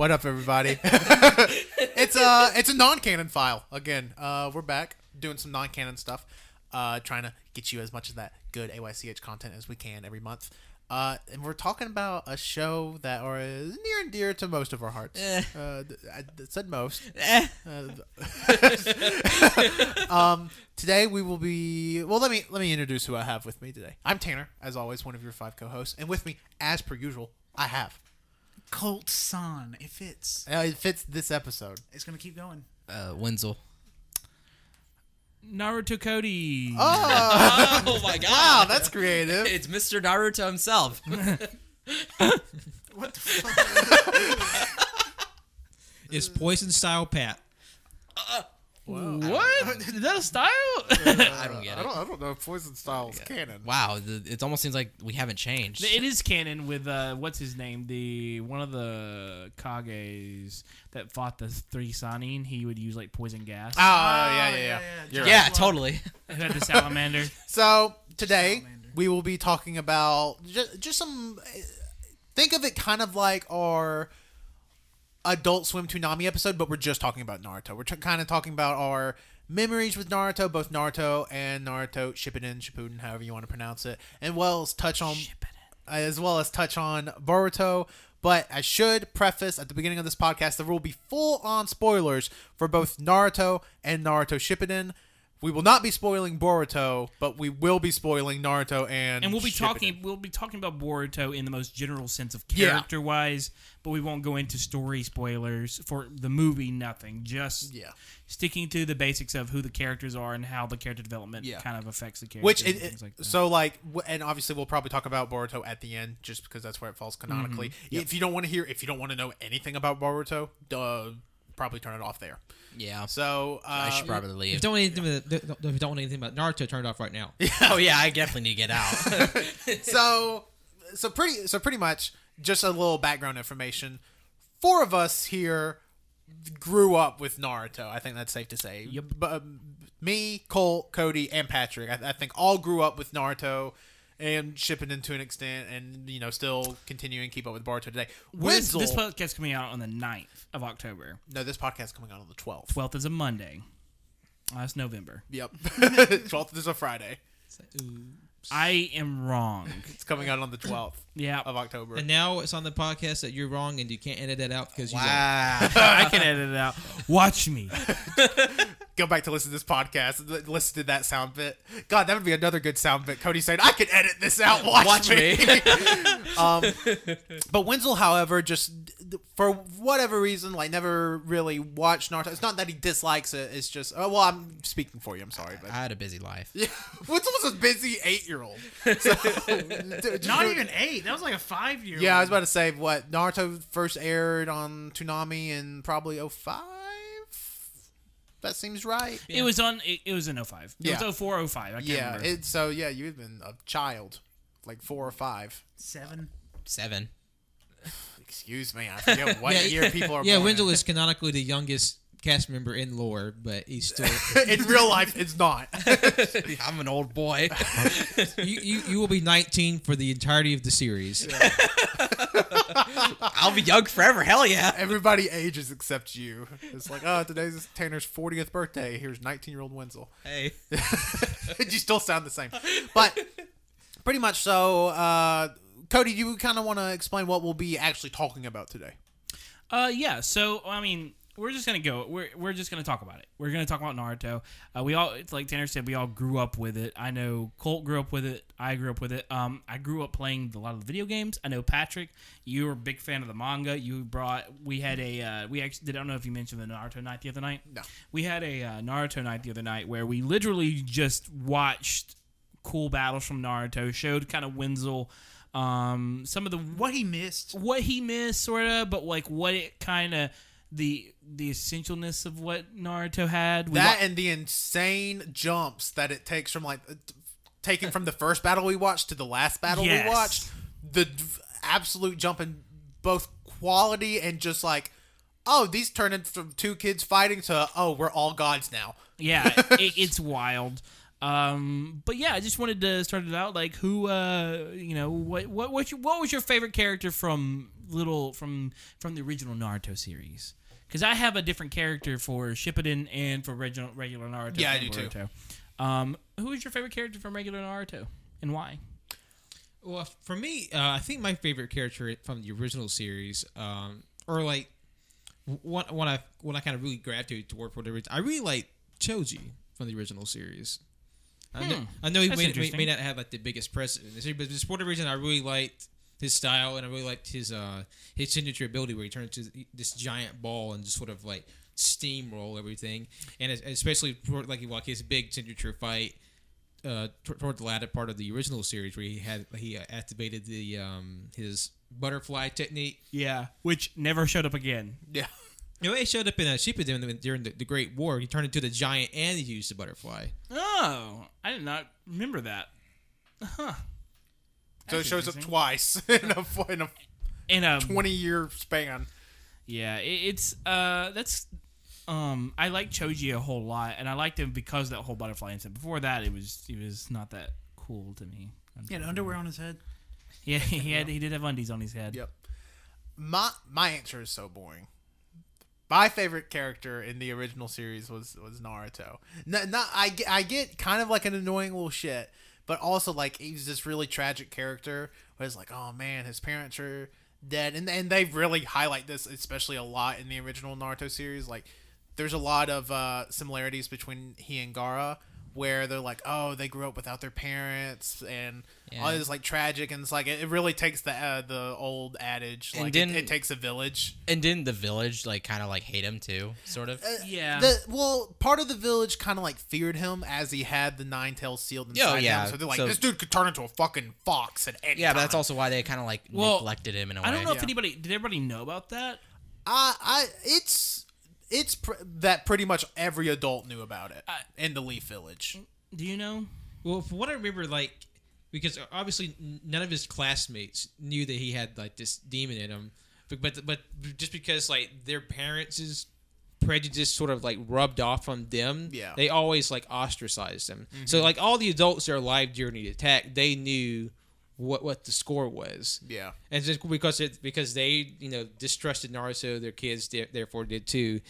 What up, everybody? it's a it's a non-canon file again. Uh, we're back doing some non-canon stuff, uh, trying to get you as much of that good AYCH content as we can every month. Uh, and we're talking about a show that are is near and dear to most of our hearts. Eh. Uh, th- I th- said most. Eh. Uh, um, today we will be. Well, let me let me introduce who I have with me today. I'm Tanner, as always, one of your five co-hosts, and with me, as per usual, I have. Colt Son. It fits. Uh, it fits this episode. It's gonna keep going. Uh, Wenzel. Naruto Cody. Oh, Oh my god! wow, that's creative. It's Mr. Naruto himself. What the fuck? It's poison style Pat. What? Is that a style? I don't get I it. don't, I don't know if Poison Style is canon. Wow, the, it almost seems like we haven't changed. it is canon with uh, what's his name? The one of the Kages that fought the three Sannin. He would use like poison gas. Oh, yeah, yeah, yeah. yeah, yeah. You're yeah, right. totally. Who had the salamander? So today Salamander. we will be talking about just, just some. Think of it kind of like our Adult Swim Toonami episode, but we're just talking about Naruto. We're t- kind of talking about our memories with Naruto, both Naruto and Naruto Shippuden, Shippuden, however you want to pronounce it, and well as touch on as well as touch on Boruto. But I should preface at the beginning of this podcast there will be full on spoilers for both Naruto and Naruto Shippuden. We will not be spoiling Boruto, but we will be spoiling Naruto and And we'll be Shippuden. talking. We'll be talking about Boruto in the most general sense of Yeah. character wise, but we won't go into story spoilers for the movie. Nothing. Just Yeah. sticking to the basics of who the characters are and how the character development Yeah. kind of affects the characters. Which it, like that. so like and obviously we'll probably talk about Boruto at the end just because that's where it falls canonically. Mm-hmm. If you don't want to hear if you don't want to know anything about Boruto, duh, probably turn it off there. Yeah. So uh, I should probably If leave. you don't want anything, with- if you don't want anything about Naruto, turn it off right now. oh yeah, I definitely need to get out. so so pretty so pretty much just a little background information. Four of us here grew up with Naruto. I think that's safe to say. Yep. But um, me, Cole, Cody, and Patrick, I, I think all grew up with Naruto and Shippuden to an extent, and you know still continuing to keep up with Boruto today. this, Wenzel. this podcast coming out on the 9th of October. no, this podcast is coming out on the twelfth. 12th is a Monday. That's November. Yep, twelfth is a Friday. I am wrong. It's coming out on the twelfth Yeah, of October. And now it's on the podcast that you're wrong and you can't edit that out because you. wow. I can edit it out. Watch me. go back to listen to this podcast listen to that sound bit. God, that would be another good sound bit. Cody saying, "I can edit this out. Watch, Watch me." me. um, but Wenzel, however, just for whatever reason, like never really watched Naruto. It's not that he dislikes it. It's just, oh, well, I'm speaking for you. I'm sorry, but I had a busy life. yeah, Wenzel was a busy eight-year-old. So, Not even eight. That was like a five year. Yeah, I was about to say what Naruto first aired on Toonami in probably 05? That seems right. It was on. It, it was in 05. It Yeah. was 04, 05. I can't Yeah, remember. it, so yeah, you've been a child, like four or five. seven. Seven. Excuse me, I forget what Yeah, year people are. Yeah, born Wenzel in. is canonically the youngest cast member in lore, but he's still. in real life, it's not. I'm an old boy. you, you you will be 19 for the entirety of the series. I'll be young forever. Hell yeah. Everybody ages except you. It's like, oh, today's Tanner's 40th birthday. Here's 19 year old Wenzel. Hey. you still sound the same, but pretty much so. Uh, Cody, you kind of want to explain what we'll be actually talking about today? Uh, yeah. So I mean, we're just gonna go. We're we're just gonna talk about it. We're gonna talk about Naruto. Uh, we all, it's like Tanner said, we all grew up with it. I know Colt grew up with it. I grew up with it. Um, I grew up playing a lot of the video games. I know Patrick, you were a big fan of the manga. You brought. We had a. Uh, we actually. Did, I don't know if you mentioned the Naruto night the other night. No. We had a uh, Naruto night the other night where we literally just watched cool battles from Naruto. Showed kind of Wenzel. Um, some of the What he missed. what he missed, sort of, but like what it kind of the the essentialness of what Naruto had. We that wa- and the insane jumps that it takes from like t- taking from the first battle we watched to the last battle Yes. we watched the d- absolute jump in both quality and just like oh these turn into from two kids fighting to oh we're all gods now yeah, it, it's wild. Um, but yeah, I just wanted to start it out like who, uh, you know, what what what, your, what was your favorite character from little from from the original Naruto series? Because I have a different character for Shippuden and for regular regular Naruto. Yeah, I do too. Um, who is your favorite character from regular Naruto and why? Well, for me, uh, I think my favorite character from the original series, um, or like one when I when I kind of really gravitated toward for the original, I really like Choji from the original series. I know, Hmm. I know he may, may, may not have like the biggest presence in the series, but just for the reason I really liked his style and I really liked his uh his signature ability where he turned into this giant ball and just sort of like steamroll everything, and especially for, like like his big signature fight uh, toward the latter part of the original series where he had he uh, activated the um his butterfly technique. Yeah, which never showed up again. Yeah. You know, it showed up in a Shippuden during the, the Great War. He turned into the giant and he used the butterfly. Oh, I did not remember that. Huh. So it shows up twice in a, in a In a 20 year span. Yeah, it's uh that's um I like Choji a whole lot and I liked him because of that whole butterfly incident. Before that it was he was not that cool to me. He had underwear on his head. Yeah, he had he did have undies on his head. Yep. My my answer is so boring. My favorite character in the original series was was Naruto. Not, not I get, I get kind of like an annoying little shit, but also like he's this really tragic character where it's like, oh man, his parents are dead, and and they really highlight this especially a lot in the original Naruto series. Like, there's a lot of uh, similarities between he and Gaara. Where they're like, oh, they grew up without their parents, and all Yeah. this like tragic, and it's like it, it really takes the uh, the old adage, like it, didn't- it takes a village. And didn't the village like kind of like hate him too, sort of? Yeah. The, well, part of the village kind of like feared him as he had the nine tails sealed inside Oh, yeah. him. So they're like, So- this dude could turn into a fucking fox at any time. yeah, but that's also why they kind of like Well, neglected him in a way. I don't know if anybody did everybody know about that? I, I, it's, it's pr- that pretty much every adult knew about it I- in the Leaf Village. Do you know? Well, from what I remember, like because obviously none of his classmates knew that he had like this demon in him, but but, but just because like their parents' prejudice sort of like rubbed off on them, Yeah. they always like ostracized him. So mm-hmm. like all the adults that are alive during the attack, they knew what what the score was. Yeah. and just because it because they you know distrusted Naruto, their kids therefore did too,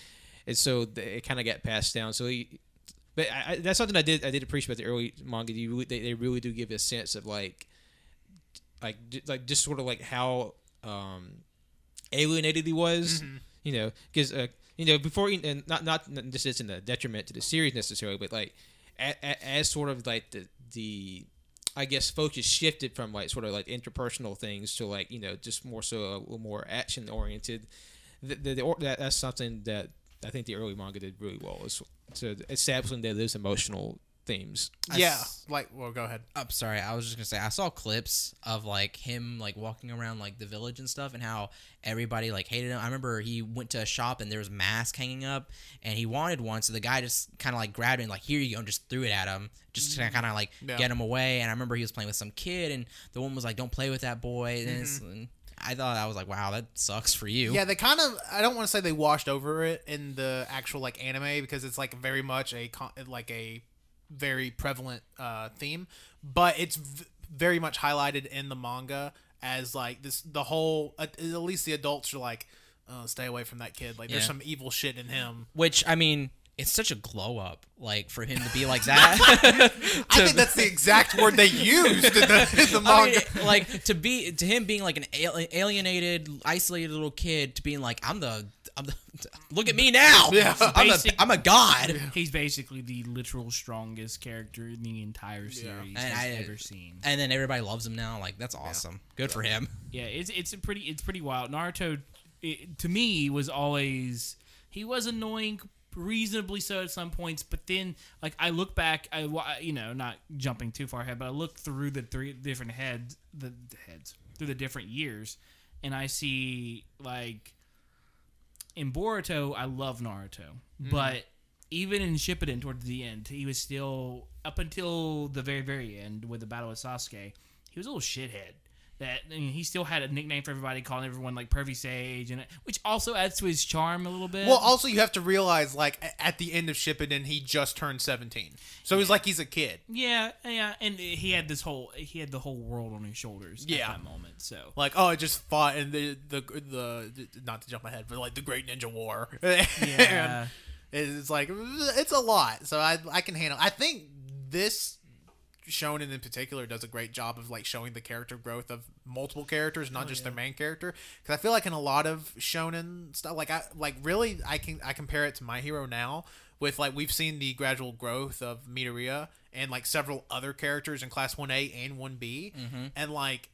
and so they, it kind of got passed down. So, he, but I, that's something I did I did appreciate about the early manga. You really, they, they really do give a sense of like, like like just sort of like how um, alienated he was, you know, because uh, you know before and not not this isn't a detriment to the series necessarily, but like a, a, as sort of like the the I guess focus shifted from like sort of like interpersonal things to like you know just more so a little more action oriented. The, the, the, that, that's something that I think the early manga did really well is to establishing that those emotional themes. I yeah. s- Like, well, go ahead. I'm sorry. I was just gonna say I saw clips of like him like walking around like the village and stuff, and how everybody like hated him. I remember he went to a shop and there was a mask hanging up, and he wanted one, so the guy just kind of like grabbed it and like here you go, and just threw it at him, just to mm-hmm. kind of like Yeah. get him away. And I remember he was playing with some kid, and the woman was like, "Don't play with that boy." And, it's, mm-hmm. and I thought I was like, "Wow, that sucks for you." Yeah, they kind of. I don't want to say they washed over it in the actual like anime because it's like very much a con- like a very prevalent uh, theme, but it's v- very much highlighted in the manga as like this. The whole at, at least the adults are like, oh, stay away from that kid. Like there's some evil shit in him. Which I mean, it's such a glow up, like for him to be like that. I think that's the exact word they used in the, in the I manga. mean, like to be to him being like an alienated, isolated little kid to being like I'm the I'm the look at me now. Yeah. I'm, a, Basic- I'm a god. He's basically the literal strongest character in the entire series And has I- ever seen. And then everybody loves him now. Like that's awesome. Good for him. Yeah, it's it's a pretty it's pretty wild. Naruto, it, to me, was always he was annoying, reasonably so at some points. But then, like I look back, I wa- you know, not jumping too far ahead, but I look through the three different heads, the, the heads through the different years, and I see like in Boruto, I love Naruto, mm-hmm. but even in Shippuden towards the end, he was still up until the very very end with the battle with Sasuke. He was a little shithead, that I mean, he still had a nickname for everybody, calling everyone like Pervy Sage, and which also adds to his charm a little bit. Well, also you have to realize, like at the end of Shippuden, he just turned seventeen, so he's like he's a kid. yeah, yeah, and he had this whole he had the whole world on his shoulders Yeah. at that moment. So Like, oh, I just fought in the the the, not to jump ahead, but like the Great Ninja War. yeah, And it's like it's a lot, so I I can handle. I think this shonen in particular does a great job of like showing the character growth of multiple characters, not oh, just their main character. Because I feel like in a lot of shonen stuff, like I like really I can I compare it to My Hero now with like we've seen the gradual growth of Midoriya and like several other characters in Class One A and One B, mm-hmm. and like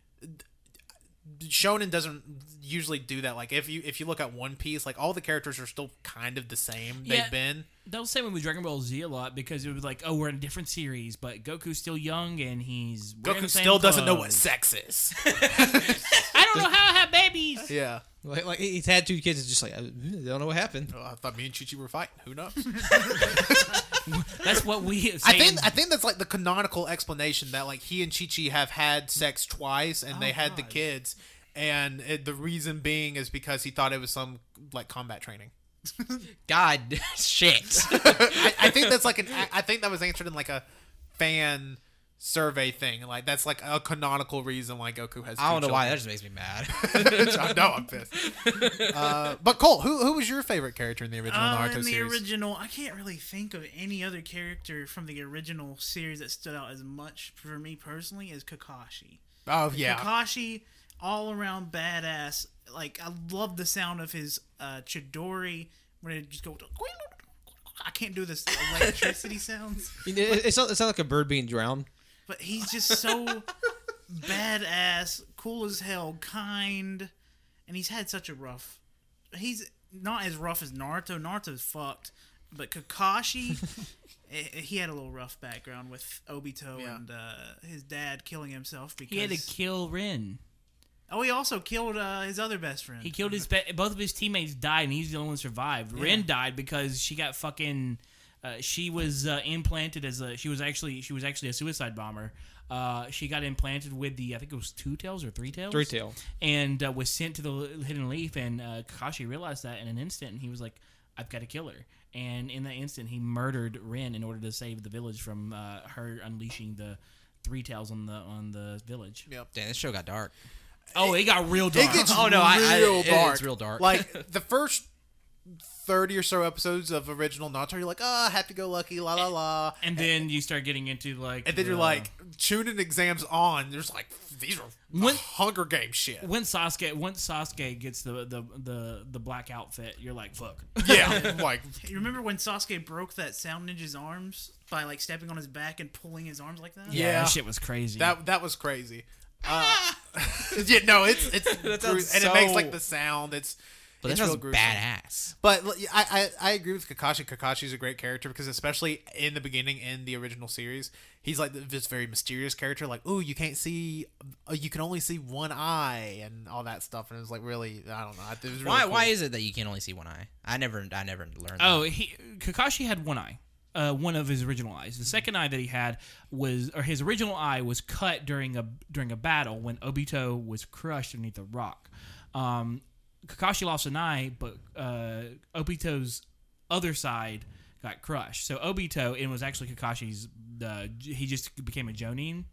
shonen doesn't usually do that like if you if you look at one piece like all the characters are still kind of the same Yeah. they've been that was the same with Dragon Ball Z a lot because it was like, oh, we're in a different series, but Goku's still young and he's goku the same still doesn't know what sex is I don't know how I have babies. yeah Like, like he's had two kids. It's just like I don't know what happened. Well, i thought me and chichi were fighting who knows That's what we. i think i think that's like the canonical explanation that like he and chichi have had sex twice and they oh, had the kids and it, the reason being is because he thought it was some like combat training God, shit. I, I think that's like an. I think that was answered in like a fan survey thing. Like that's like a canonical reason why Goku has. I don't two know why. That just makes me mad. I know I'm pissed. Uh, but Cole, who who was your favorite character in the original Uh, Naruto in the series? original, I can't really think of any other character from the original series that stood out as much for me personally as Kakashi. oh yeah, Kakashi, all around badass. Like I love the sound of his uh, Chidori when it just go. I can't do this electricity sounds, It, it, it's not, it's not like a bird being drowned. But he's just so badass, cool as hell, kind, and he's had such a rough. He's not as rough as Naruto. Naruto's fucked, but Kakashi, eh, he had a little rough background with Obito Yeah. and uh, his dad killing himself because he had to kill Rin. Oh, he also killed uh, his other best friend. He killed his be- both of his teammates died, and he's the only one survived. Rin died because she got fucking. Uh, she was uh, implanted as a. She was actually she was actually a suicide bomber. Uh, she got implanted with the I think it was two tails or three tails. Three tail. and uh, was sent to the hidden leaf. And uh, Kakashi realized that in an instant, and he was like, "I've got to kill her." And in that instant, he murdered Rin in order to save the village from uh, her unleashing the three tails on the on the village. Yep. Damn, this show got dark. Oh, it got real dark. It gets Oh, no, I- I- real it- dark. it's real dark. Like the first thirty or so episodes of original Naruto, you're like, oh, happy go lucky, la la la. and then you start getting into like, And then you're the- like, Chunin exams on. There's like, these are When- Hunger Game shit. when Sasuke once Sasuke gets the the the, the black outfit, you're like, fuck. Yeah, like You remember when Sasuke broke that Sound Ninja's arms by like stepping on his back and pulling his arms like that? Yeah. that shit was crazy. that. That was crazy. Uh, yeah, no, it's it's That gru- sounds and it makes like the sound. It's But it's that real was gruesome. badass. But l- I, I I agree with Kakashi. Kakashi's a great character because especially in the beginning in the original series, he's like this very mysterious character. Like, oh, you can't see, uh, you can only see one eye and all that stuff. And it was like really, I don't know. It was really Why? cool. Why is it that you can only see one eye? I never. I never learned. Oh, that. he Kakashi had one eye. Uh, one of his original eyes. The second eye that he had was, or his original eye was cut during a during a battle when Obito was crushed underneath a rock. Um, Kakashi lost an eye, but uh, Obito's other side got crushed. So Obito, it was actually Kakashi's. Uh, he just became a Jonin,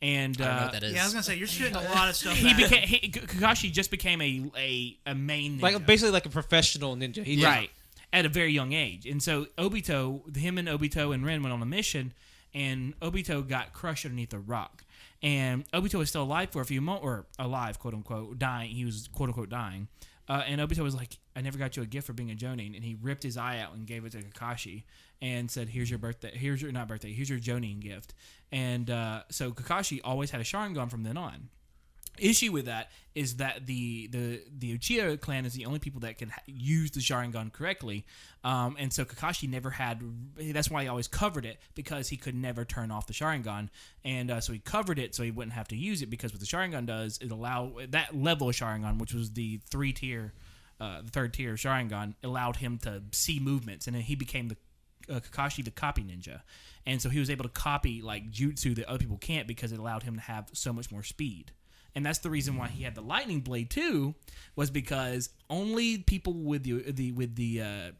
and I don't know uh, what that is. Yeah, I was gonna say you're shooting a lot of stuff. he at him. became he, Kakashi just became a a, a main ninja. Like basically like a professional ninja. He right at a very young age and so obito him and obito and rin went on a mission and obito got crushed underneath a rock and obito was still alive for a few months or alive quote unquote dying he was quote unquote dying uh, and obito was like i never got you a gift for being a jonin. And he ripped his eye out and gave it to kakashi and said here's your birthday here's your not birthday here's your jonin gift. And uh, so kakashi always had a sharingan from then on issue with that is that the the the Uchiha clan is the only people that can ha- use the Sharingan correctly, um, and so Kakashi never had. That's why he always covered it because he could never turn off the Sharingan, and uh, so he covered it so he wouldn't have to use it because what the Sharingan does it allow that level of Sharingan, which was the three tier, uh, the third tier of Sharingan, allowed him to see movements, and then he became the uh, Kakashi the copy ninja, and so he was able to copy like jutsu that other people can't because it allowed him to have so much more speed and that's the reason why he had the lightning blade too, was because only people with the the with the uh,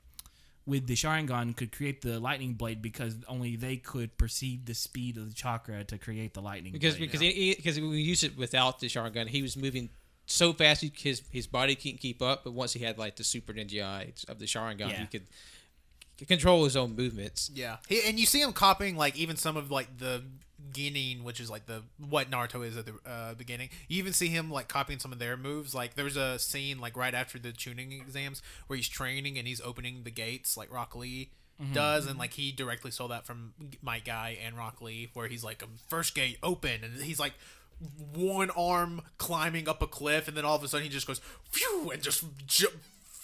with the Sharingan could create the lightning blade because only they could perceive the speed of the chakra to create the lightning because blade. because he, because we use it without the Sharingan, he was moving so fast he, his his body couldn't keep up. But once he had like the super ninja eye of the Sharingan, Yeah. he could control his own movements. Yeah, he, and you see him copying like even some of like the beginning, which is like the what Naruto is at the uh, beginning. You even see him like copying some of their moves. Like there's a scene like right after the Chunin exams where he's training and he's opening the gates like Rock Lee mm-hmm. does, and mm-hmm. like he directly stole that from Might Guy and Rock Lee, where he's like um, first gate open, and he's like. One arm climbing up a cliff, and then all of a sudden he just goes, phew, and just ju-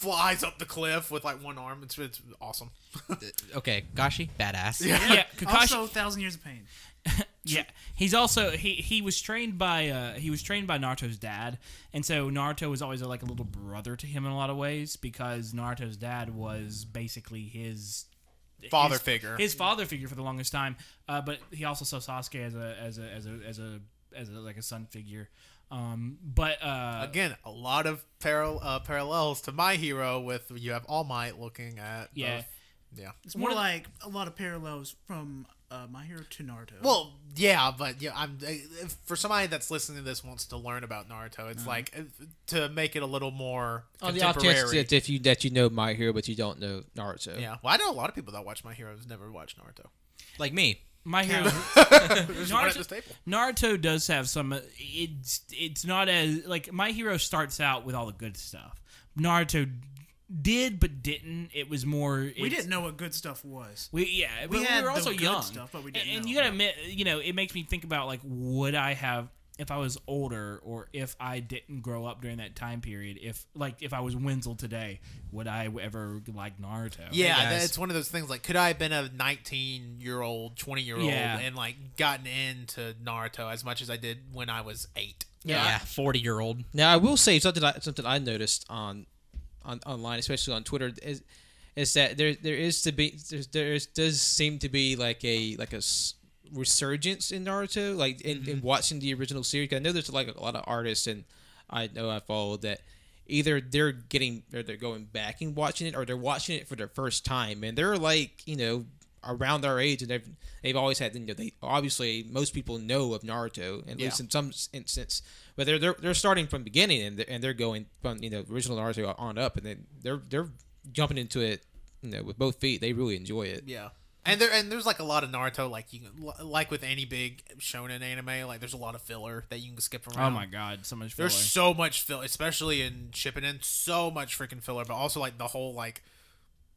flies up the cliff with like one arm. It's, it's awesome. Uh, okay, Gashi, badass. yeah, Kakashi. Also, Thousand Years of Pain. Yeah, he's also he he was trained by uh he was trained by Naruto's dad, and so Naruto was always like a little brother to him in a lot of ways because Naruto's dad was basically his Father his- figure. his father figure for the longest time. Uh, but he also saw Sasuke as a as a as a as a as a like a son figure. Um, but uh, Again, a lot of paral- uh, parallels to my hero with you have All Might looking at. Yeah. both- yeah. It's more like a lot of parallels from uh, My Hero to Naruto. Well, yeah, but yeah, I'm if, for somebody that's listening to this wants to learn about Naruto. It's like uh, to make it a little more On the off chance contemporary. that if you that you know My Hero but you don't know Naruto. yeah, well, I know a lot of people that watch My Heroes never watch Naruto. Like me. my hero There's one at this table. Naruto does have some. uh, It's it's not as like my hero starts out with all the good stuff. Naruto did but didn't. It was more. we didn't know what good stuff was. We yeah, We we, had we were the also good young, stuff, but we didn't and, and know. you gotta admit, you know, it makes me think about like, would I have if I was older, or if I didn't grow up during that time period? If like if I was Wenzel today, would I ever like Naruto? Yeah, guys. it's one of those things. Like, could I have been a 19 year old, 20 year old, Yeah. and like gotten into Naruto as much as I did when I was eight? Yeah, forty year old. Now I will say something I, something I noticed on, on online, especially on Twitter, is is that there there is to be there is, does seem to be like a like a resurgence in Naruto, like in, in mm-hmm. watching the original series. I know there's like a lot of artists and I know I follow that either they're getting or they're going back and watching it or they're watching it for their first time and they're like you know around our age and they've they've always had you know they obviously most people know of Naruto at Yeah. least in some instance but they're they're, they're starting from beginning and they're, and they're going from you know original Naruto on up and then they're they're jumping into it you know with both feet they really enjoy it Yeah. And there and there's like a lot of Naruto, like you can, like with any big shonen anime, like there's a lot of filler that you can skip oh around. Oh my god, so much filler. There's so much filler, especially in Shippuden, so much freaking filler. But also like the whole like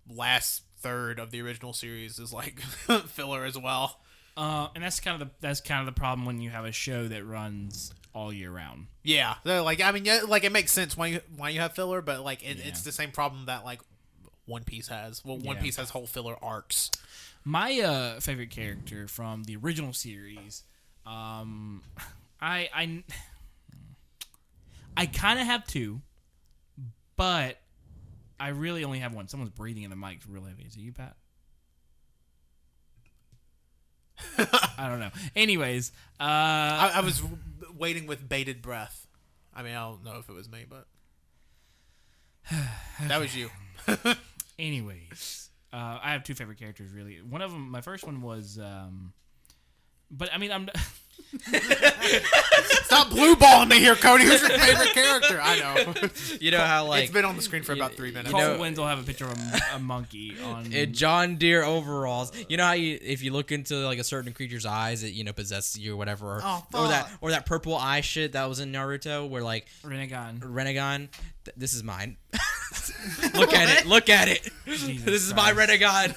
last third of the original series is like filler as well. uh, and that's kind of the that's kind of the problem when you have a show that runs all year round. Yeah, they're like I mean, yeah, like it makes sense why you why you have filler, but like it, it's the same problem that like One Piece has. Well, One Yeah. Piece has whole filler arcs. My uh, favorite character from the original series, um, I I I kind of have two, but I really only have one. Someone's breathing in the mic real heavy. Is it you, Pat? I don't know. Anyways, uh, I, I was waiting with bated breath. I mean, I don't know if it was me, but that was you. anyways, uh, I have two favorite characters. Really, one of them, my first one was, um, but I mean, I'm. Stop blue balling me here, Cody. Who's your favorite character? I know. You know how like it's been on the screen for about three minutes. Cole know- Wenzel have a picture of a, a monkey on. in John Deere overalls. You know how you if you look into like a certain creature's eyes, it you know possesses you or whatever, or, Oh, or that or that purple eye shit that was in Naruto, where like Rinnegan. Rinnegan, th- this is mine. look at it, look at it. this is my Rinnegan.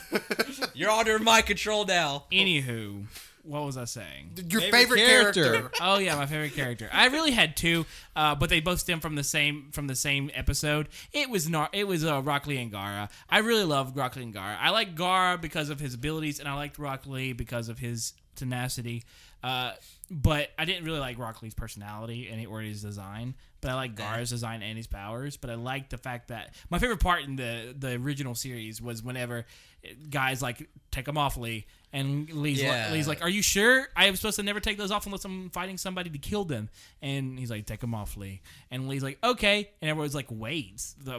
You're under my control now. Anywho, what was I saying? Your Favorite favorite, character. character. Oh yeah, my favorite character. I really had two, uh, but they both stem from the same from the same episode. It was not. It was uh, Rock Lee and Gaara. I really loved Rock Lee and Gaara. I like Gaara because of his abilities, and I liked Rock Lee because of his tenacity. Uh, but I didn't really like Rock Lee's personality and or his design. But I like Gar's design and his powers. But I like the fact that my favorite part in the the original series was whenever guys like take them off Lee, and Lee's, Yeah. like, Lee's like, "Are you sure I am supposed to never take those off unless I'm fighting somebody to kill them?" And he's like, "Take them off, Lee." And Lee's like, "Okay." And everyone's like, "Wait, the,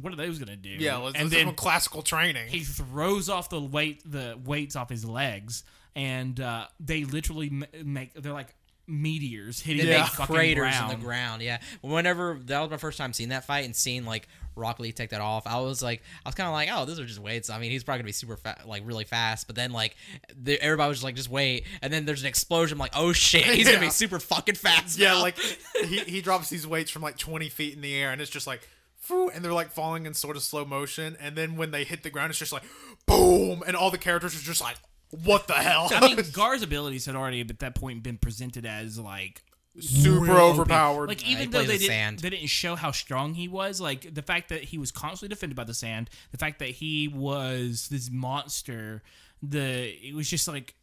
what are those gonna do?" Yeah, let's, and let's then classical training. he throws off the weight the weights off his legs and uh, they literally make they're like meteors hitting make craters ground. in the ground. Yeah. Whenever that was my first time seeing that fight and seeing like Rock Lee take that off, I was like, I was kind of like, oh, those are just weights. I mean, he's probably gonna be super fast, like really fast. But then like, the, everybody was just like, just wait. And then there's an explosion. I'm like, oh shit, he's gonna be super fucking fast. yeah, now. like he, he drops these weights from like 20 feet in the air, and it's just like, and they're like falling in sort of slow motion. And then when they hit the ground, it's just like, boom, and all the characters are just like, what the hell? I mean, Gar's abilities had already at that point been presented as like super real overpowered. Like he even though they with didn't, sand. they didn't show how strong he was, like the fact that he was constantly defended by the sand, the fact that he was this monster, the it was just like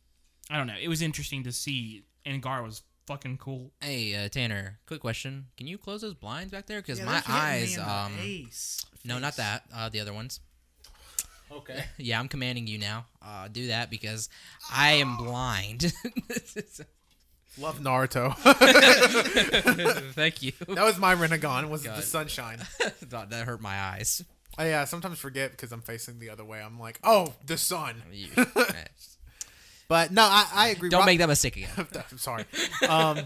I don't know, it was interesting to see, and Gar was fucking cool. Hey, uh, Tanner, quick question. Can you close those blinds back there? Because Yeah, my they're hitting me eyes, the um, face. no, not that. Uh, the other ones. Okay. Yeah, I'm commanding you now. Uh, do that because I am blind. Love Naruto. Thank you. that was my Rinnegan, was the sunshine. Thought that hurt my eyes. I yeah, sometimes forget because I'm facing the other way. I'm like, oh, the sun. But no, I, I agree. Don't Rock- make that mistake again. I'm sorry. Um,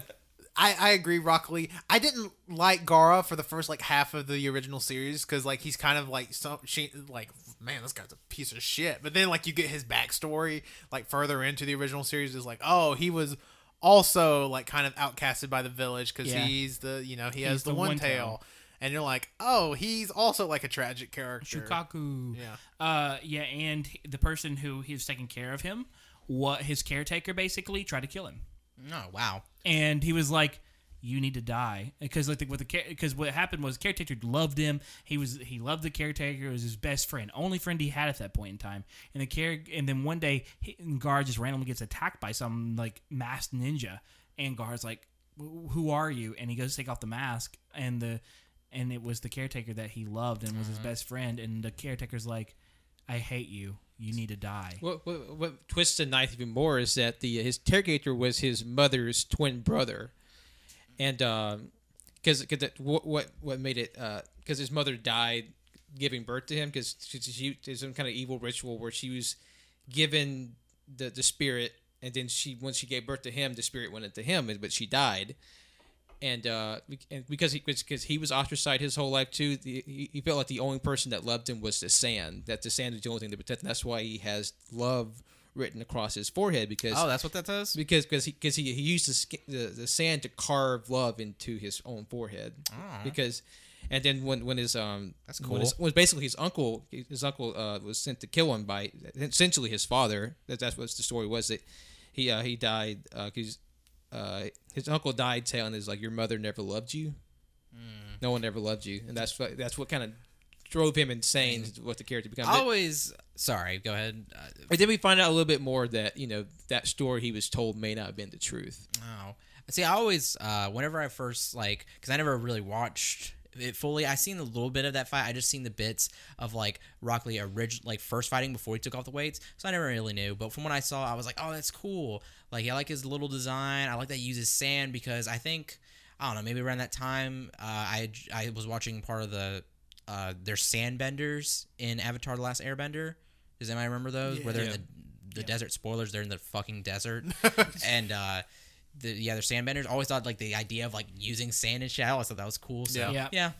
I, I agree, Rock Lee. I didn't like Gaara for the first like half of the original series because like he's kind of like some she like man, this guy's a piece of shit. But then like you get his backstory like further into the original series is like oh he was also like kind of outcasted by the village because Yeah. he's the you know he He's has the, the one one tail. tail. And you're like, oh, he's also like a tragic character. Shukaku. Yeah. Uh, yeah, and the person who he was taking care of him, what his caretaker basically tried to kill him, Oh wow. and he was like, "You need to die," because like the, with the because what happened was caretaker loved him. He was he loved the caretaker. It was his best friend, only friend he had at that point in time. And the care and then one day, he, Gar just randomly gets attacked by some like masked ninja, and Gar's like, "Who are you?" And he goes to take off the mask, and the and it was the caretaker that he loved and was his uh-huh. best friend. And the caretaker's like, "I hate you. You need to die." What, what, what twists the knife even more is that the his interrogator was his mother's twin brother, and um, because what what what made it uh, because his mother died giving birth to him because she, there's some kind of evil ritual where she was given the the spirit and then she once she gave birth to him the spirit went into him but she died and uh and because he because he was ostracized his whole life too the, he, he felt like the only person that loved him was the sand that the sand is the only thing to protect and that's why he has love written across his forehead because Oh, that's what that does. because because he because he, he used the, the the sand to carve love into his own forehead because and then when when his um That's when, his, cool. when basically his uncle his uncle uh, was sent to kill him by essentially his father that, that's what the story was that he uh, he died because uh, his uncle died telling his like your mother never loved you Hmm. no one ever loved you and that's what that's what kind of drove him insane what the character becomes. Always. Sorry. Go ahead. Uh, then we find out a little bit more that you know that story he was told may not have been the truth Oh, see, I always, uh, whenever I first like, because I never really watched it fully. I seen a little bit of that fight. I just seen the bits of like Rock Lee orig- like first fighting before he took off the weights. So I never really knew. But from what I saw, I was like, oh, that's cool. Like I like his little design. I like that he uses sand because I think I don't know. Maybe around that time, uh, I I was watching part of the uh, there's sandbenders in Avatar: The Last Airbender. Does anybody remember those? Yeah. Where they're in Yeah. the the desert spoilers. They're in the fucking desert, and uh, the yeah, they're sandbenders. Always thought like the idea of like using sand and shit. I always thought that was cool. So Yeah. yeah, Yeah.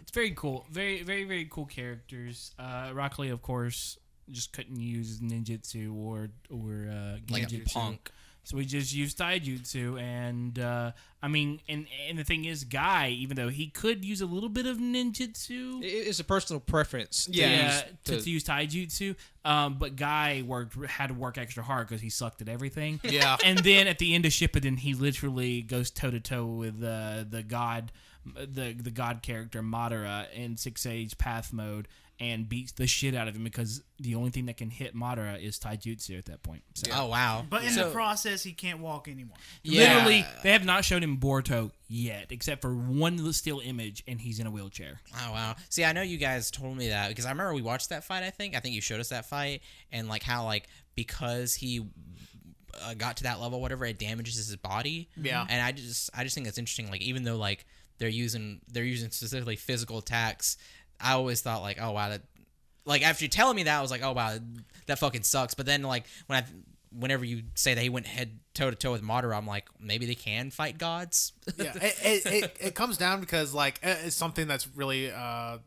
It's very cool. Very, very, very cool characters. Uh, Rock Lee, of course, just couldn't use ninjutsu or or uh, like a punk. So we just used taijutsu, and uh, I mean, and and the thing is, Guy, even though he could use a little bit of ninjutsu, it's a personal preference to Yeah. yeah, use- to, to- to use taijutsu, um, but Guy worked had to work extra hard because he sucked at everything. Yeah. and then at the end of Shippuden, he literally goes toe to toe with uh, the god, the the god character Madara in Six Age Path mode, and beats the shit out of him because the only thing that can hit Madara is taijutsu at that point. So Oh wow! But in So- the process, he can't walk anymore. yeah. literally, they have not shown him Boruto yet, except for one still image, and he's in a wheelchair. Oh wow! See, I know you guys told me that because I remember we watched that fight. I think I think you showed us that fight and like how like because he uh, got to that level, whatever, it damages his body. Yeah. And I just I just think that's interesting. Like even though like they're using they're using specifically physical attacks, I always thought like oh wow that like after you telling me that I was like oh wow that fucking sucks. But then like when I whenever you say that he went head toe to toe with Madara, I'm like maybe they can fight gods. yeah, it, it, it, it comes down because like it's something that's really uh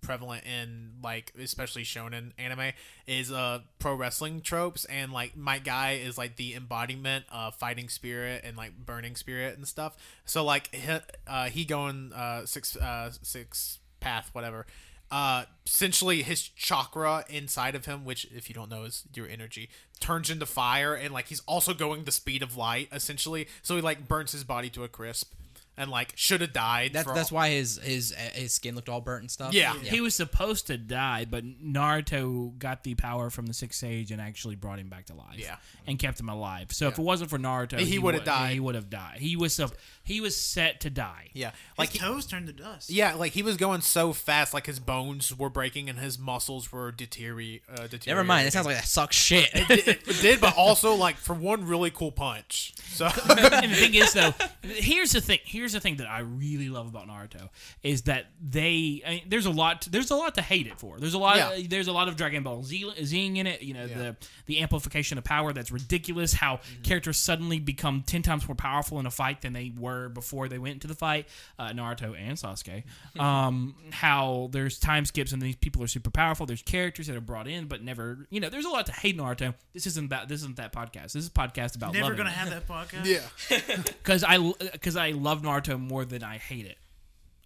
prevalent in like especially shonen anime is uh pro wrestling tropes and like Might Guy is like the embodiment of fighting spirit and like burning spirit and stuff so like he, uh he going uh six uh six path whatever. Uh essentially his chakra inside of him which if you don't know is your energy turns into fire and like he's also going the speed of light essentially. So he like burns his body to a crisp and like should have died That's that's all- why his his his skin looked all burnt and stuff. Yeah. He was supposed to die, but Naruto got the power from the Sixth Sage and actually brought him back to life. Yeah. and kept him alive. So if it wasn't for Naruto, He would've died. He would have died. He was sup- he was set to die. yeah Like like he, toes turned to dust. yeah like he was going so fast like his bones were breaking and his muscles were deteriorate uh, deteriorating Never mind. It sounds like that sucks shit. it, it did but also like for one really cool punch so and the thing is, though, here's the thing. Here's the thing that I really love about Naruto is that they. I mean, there's a lot. There's a lot to hate it for. There's a lot. Yeah. there's a lot of Dragon Ball Z, Zing in it. You know, Yeah. the the amplification of power that's ridiculous. How Mm-hmm. characters suddenly become ten times more powerful in a fight than they were before they went into the fight. Uh, Naruto and Sasuke. um, how there's time skips and these people are super powerful. There's characters that are brought in but never. You know, there's a lot to hate Naruto. This isn't that. This isn't that podcast. This is a podcast about Never gonna it have that podcast. yeah because I because I love Naruto more than I hate it.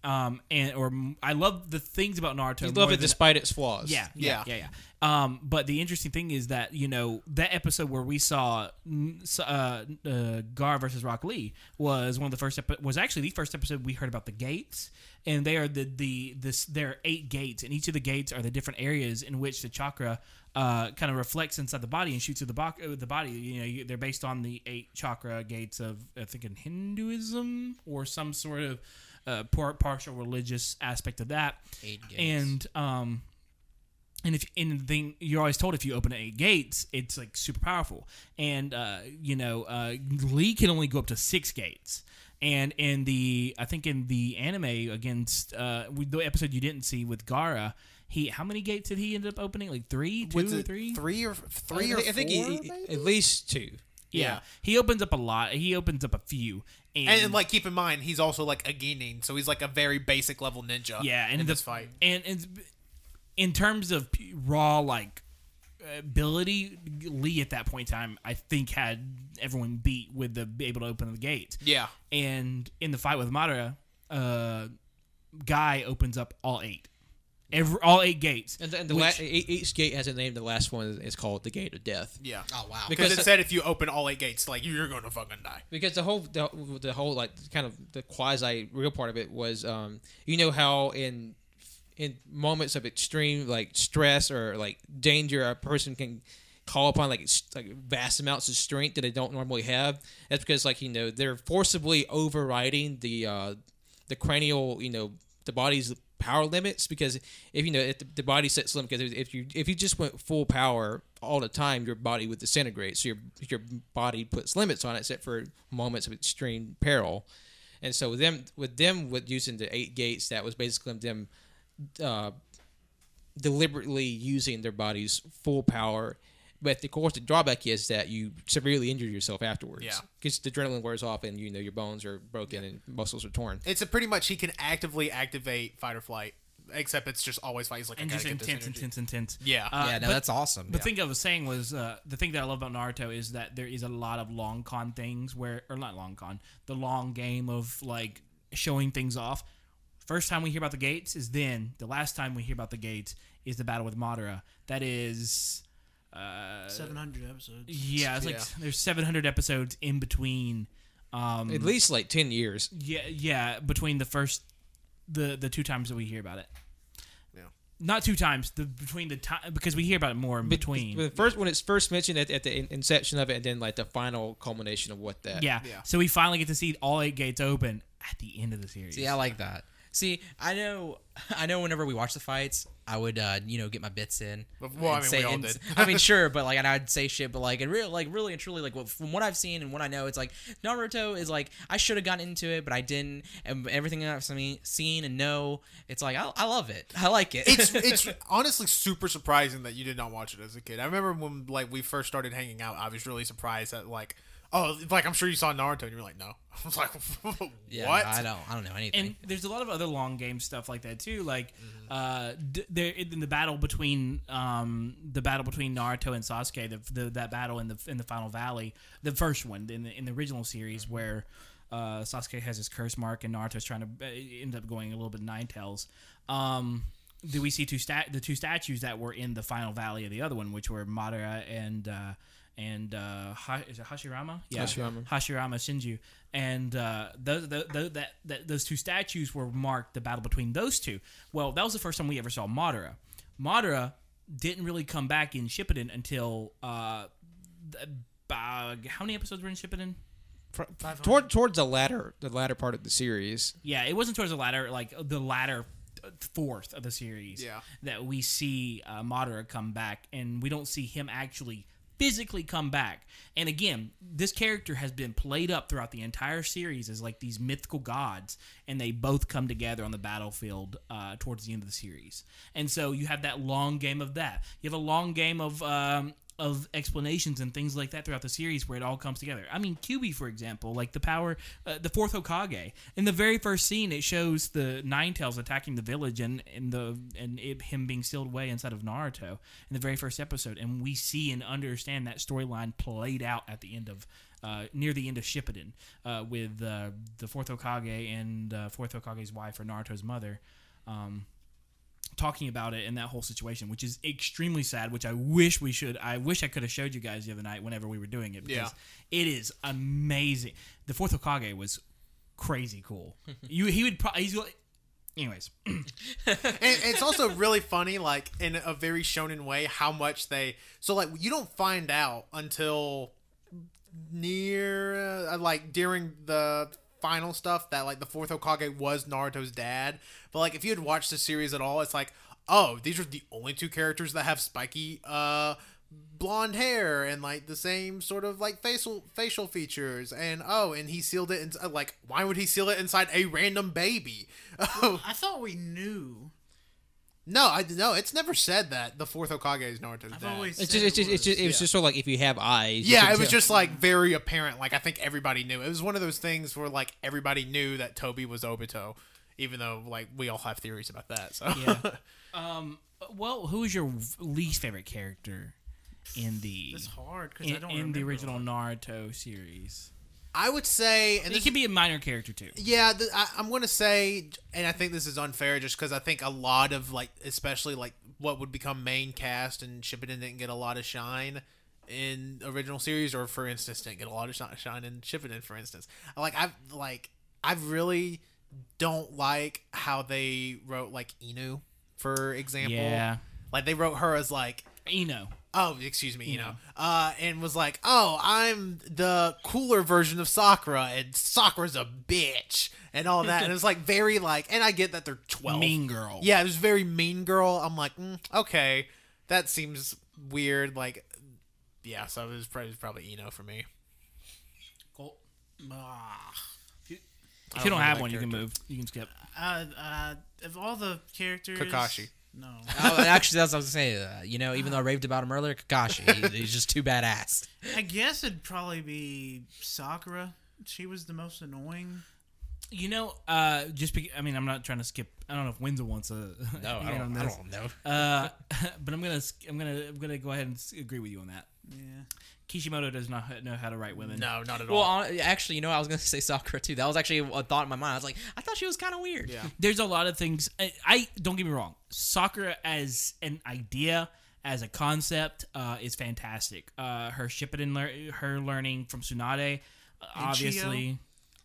Um, and or I love the things about Naruto. You more love it than- despite its flaws. yeah, yeah, Yeah. yeah, yeah. Um, but the interesting thing is that you know that episode where we saw uh, uh, Gar versus Rock Lee was one of the first epi- was actually the first episode we heard about the gates, and they are the the this there are eight gates, and each of the gates are the different areas in which the chakra. Uh, kind of reflects inside the body and shoots through the, bo- uh, the body. You know, you, they're based on the eight chakra gates of, I think, in Hinduism or some sort of uh, par- partial religious aspect of that. Eight gates. And um, and if and the you're always told if you open eight gates, it's like super powerful. And uh, you know, uh, Lee can only go up to six gates. And in the I think in the anime against uh, the episode you didn't see with Gara, he how many gates did he end up opening? Like three, two Was or three? three or three I, or think- I think four, he- he- maybe? at least two. Yeah. Yeah. he opens up a lot. He opens up a few, and, and, like keep in mind he's also like a genin so he's like a very basic level ninja yeah, and in the, this fight and, and in terms of raw like ability, Lee at that point in time, I think had everyone beat with the be able to open the gates. yeah And in the fight with Madara, uh, Guy opens up all eight, every all eight gates. And the, and the which- la- e- each gate has a name. The last one is called the Gate of Death. yeah oh wow. because Because it said if you open all eight gates like you're gonna fucking die Because the whole the, the whole like kind of the quasi real part of it was um you know how in in moments of extreme like stress or like danger a person can call upon like like vast amounts of strength that they don't normally have that's because like you know they're forcibly overriding the uh the cranial you know the body's power limits because if you know if the, body sets limit because if you if you just went full power all the time your body would disintegrate. So your your body puts limits on it except for moments of extreme peril. And so with them with them with using the eight gates that was basically them uh, deliberately using their body's full power but of course the drawback is that you severely injure yourself afterwards Yeah. because the adrenaline wears off and you know your bones are broken and muscles are torn it's a pretty much he can actively activate fight or flight except it's just always fight he's like and I just gotta get this intense, intense, intense. Yeah. Uh, yeah, no, but- that's awesome. The thing I was saying was uh, the thing that I love about Naruto is that there is a lot of long con things where, or not long con, the long game of like showing things off. First time we hear about the gates is then. The last time we hear about the gates is the battle with Madara. That is, uh, Seven hundred episodes. yeah, it's like Yeah. there's 700 episodes in between. Um, at least like 10 years yeah, yeah, between the first, the the two times that we hear about it. Yeah. Not two times. The between the time because we hear about it more in But- between. the first when it's first mentioned at, at the in- inception of it, and then like the final culmination of what that. yeah. Yeah. So we finally get to see all eight gates open at the end of the series. See, I like that. See, I know, I know. Whenever we watch the fights, I would, uh, you know, get my bits in. Well, I mean, we all and- did. I mean, sure, but like, and I'd say shit, but like, and real, like, really and truly, like, what, from what I've seen and what I know, it's like Naruto is like I should have gotten into it, but I didn't. And everything that I've seen- seen and know, it's like I, I love it. I like it. it's it's honestly super surprising that you did not watch it as a kid. I remember when like we first started hanging out, I was really surprised that like oh like I'm sure you saw Naruto and you were like no. I was like yeah, what? I don't, I don't know anything. and there's a lot of other long game stuff like that too. Like, Mm-hmm. uh, d- there in the battle between um the battle between Naruto and Sasuke, the, the that battle in the in the Final Valley, the first one in the in the original series Mm-hmm. where uh, Sasuke has his curse mark and Naruto's trying to uh, end up going a little bit nine tails. Um, do we see two stat the two statues that were in the Final Valley of the other one, which were Madara and uh, and uh, ha- is it Hashirama? Yeah, Hashirama. Hashirama Senju, and uh, those the, the, that, that those two statues were marked the battle between those two. Well, that was the first time we ever saw Madara. Madara didn't really come back in Shippuden until uh, the- uh, how many episodes were in Shippuden? Toward towards the latter the latter part of the series. Yeah, it wasn't towards the latter, like the latter fourth of the series. Yeah. that we see uh, Madara come back, and we don't see him actually physically come back. And again, this character has been played up throughout the entire series as like these mythical gods, and they both come together on the battlefield uh, towards the end of the series. And so you have that long game of that. You have a long game of. Um, of explanations and things like that throughout the series where it all comes together. I mean, QB, for example, like the power, uh, the fourth Hokage. In the very first scene, it shows the Nine Tails attacking the village and, and the and it, him being sealed away inside of Naruto in the very first episode, and we see and understand that storyline played out at the end of. Uh, near the end of Shippuden, uh, with uh, the fourth Hokage and uh, fourth Hokage's wife or Naruto's mother, um, talking about it in that whole situation, which is extremely sad. Which I wish we should. I wish I could have showed you guys the other night whenever we were doing it because it is amazing. The fourth Hokage was crazy cool. you he would probably. He's, anyways, and it's also really funny, like in a very shonen way, how much they. So like you don't find out until near, uh, like during the final stuff that like the fourth Hokage was Naruto's dad. But like if you had watched the series at all, it's like, oh, these are the only two characters that have spiky, uh blonde hair and like the same sort of like facial facial features and oh and he sealed it in like why would he seal it inside a random baby oh I thought we knew. No, I no. It's never said that the fourth Hokage is Naruto's I've dad. always It's said just it's just, it's just, was. it was just sort of like if you have eyes. you yeah, can it was tell. just like very apparent. Like I think everybody knew. It was one of those things where like everybody knew that Toby was Obito, even though like we all have theories about that. So yeah. um. Well, who is your least favorite character in the It's hard because I in, don't in the remember original. Naruto series? I would say, and It this could be a minor character too. Yeah, th- I, I'm going to say, and I think this is unfair just because I think a lot of, like, especially, like, what would become main cast and Shippuden didn't get a lot of shine in original series, or, for instance, didn't get a lot of shine in Shippuden, for instance. Like, I've, like, I really don't like how they wrote, like, Ino, for example. Yeah. Like, they wrote her as, like, Ino. Oh, excuse me, you know, uh, and was like, "Oh, I'm the cooler version of Sakura, and Sakura's a bitch," and all that. and it's like very like, and I get that they're twelve. Mean girl. Yeah, it was very mean girl. I'm like, mm, okay, that seems weird. Like, yeah, so it was probably, probably Ino for me. Cool. Ah. If you don't don't have that one, you can move. You can skip. Uh, uh, of all the characters, Kakashi. No, oh, actually, that's what I was gonna say. Uh, you know, even though I raved about him earlier, Kakashi, he- he's just too badass. I guess it'd probably be Sakura. She was the most annoying. You know, uh, just be, I mean, I'm not trying to skip. I don't know if Windsor wants a. No, I hand don't, I this. don't know. Uh, but I'm gonna, I'm gonna, I'm gonna go ahead and s- agree with you on that. Yeah. Kishimoto does not know how to write women. No, not at Well, all. hon- actually, you know, I was gonna say Sakura too. That was actually a thought in my mind. I was like, I thought she was kind of weird. Yeah. There's a lot of things. I, I don't get me wrong. Sakura as an idea, as a concept, uh, is fantastic. Uh, her Shippuden, lear- her learning from Tsunade, uh, And obviously.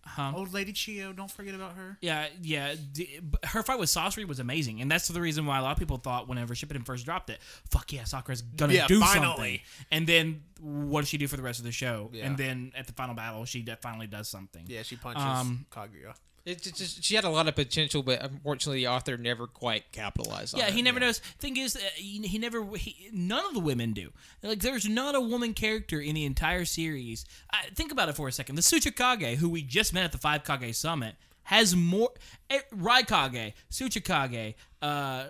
Huh? Old Lady Chiyo, don't forget about her. Yeah, yeah. D- her fight with Sasori was amazing, and that's the reason why a lot of people thought whenever Shippuden first dropped it, "Fuck yeah, Sakura's gonna Yeah, do finally. something." And then what does she do for the rest of the show? Yeah. And then at the final battle, she finally does something. Yeah, she punches Um, Kaguya. It just, she had a lot of potential, but unfortunately, the author never quite capitalized. on Yeah, it. he never knows. Thing is, uh, he, he never. He, none of the women do. Like, there's not a woman character in the entire series. I, think about it for a second. The Tsuchikage, who we just met at the Five Kage Summit, has more. Eh, Raikage, Tsuchikage, uh,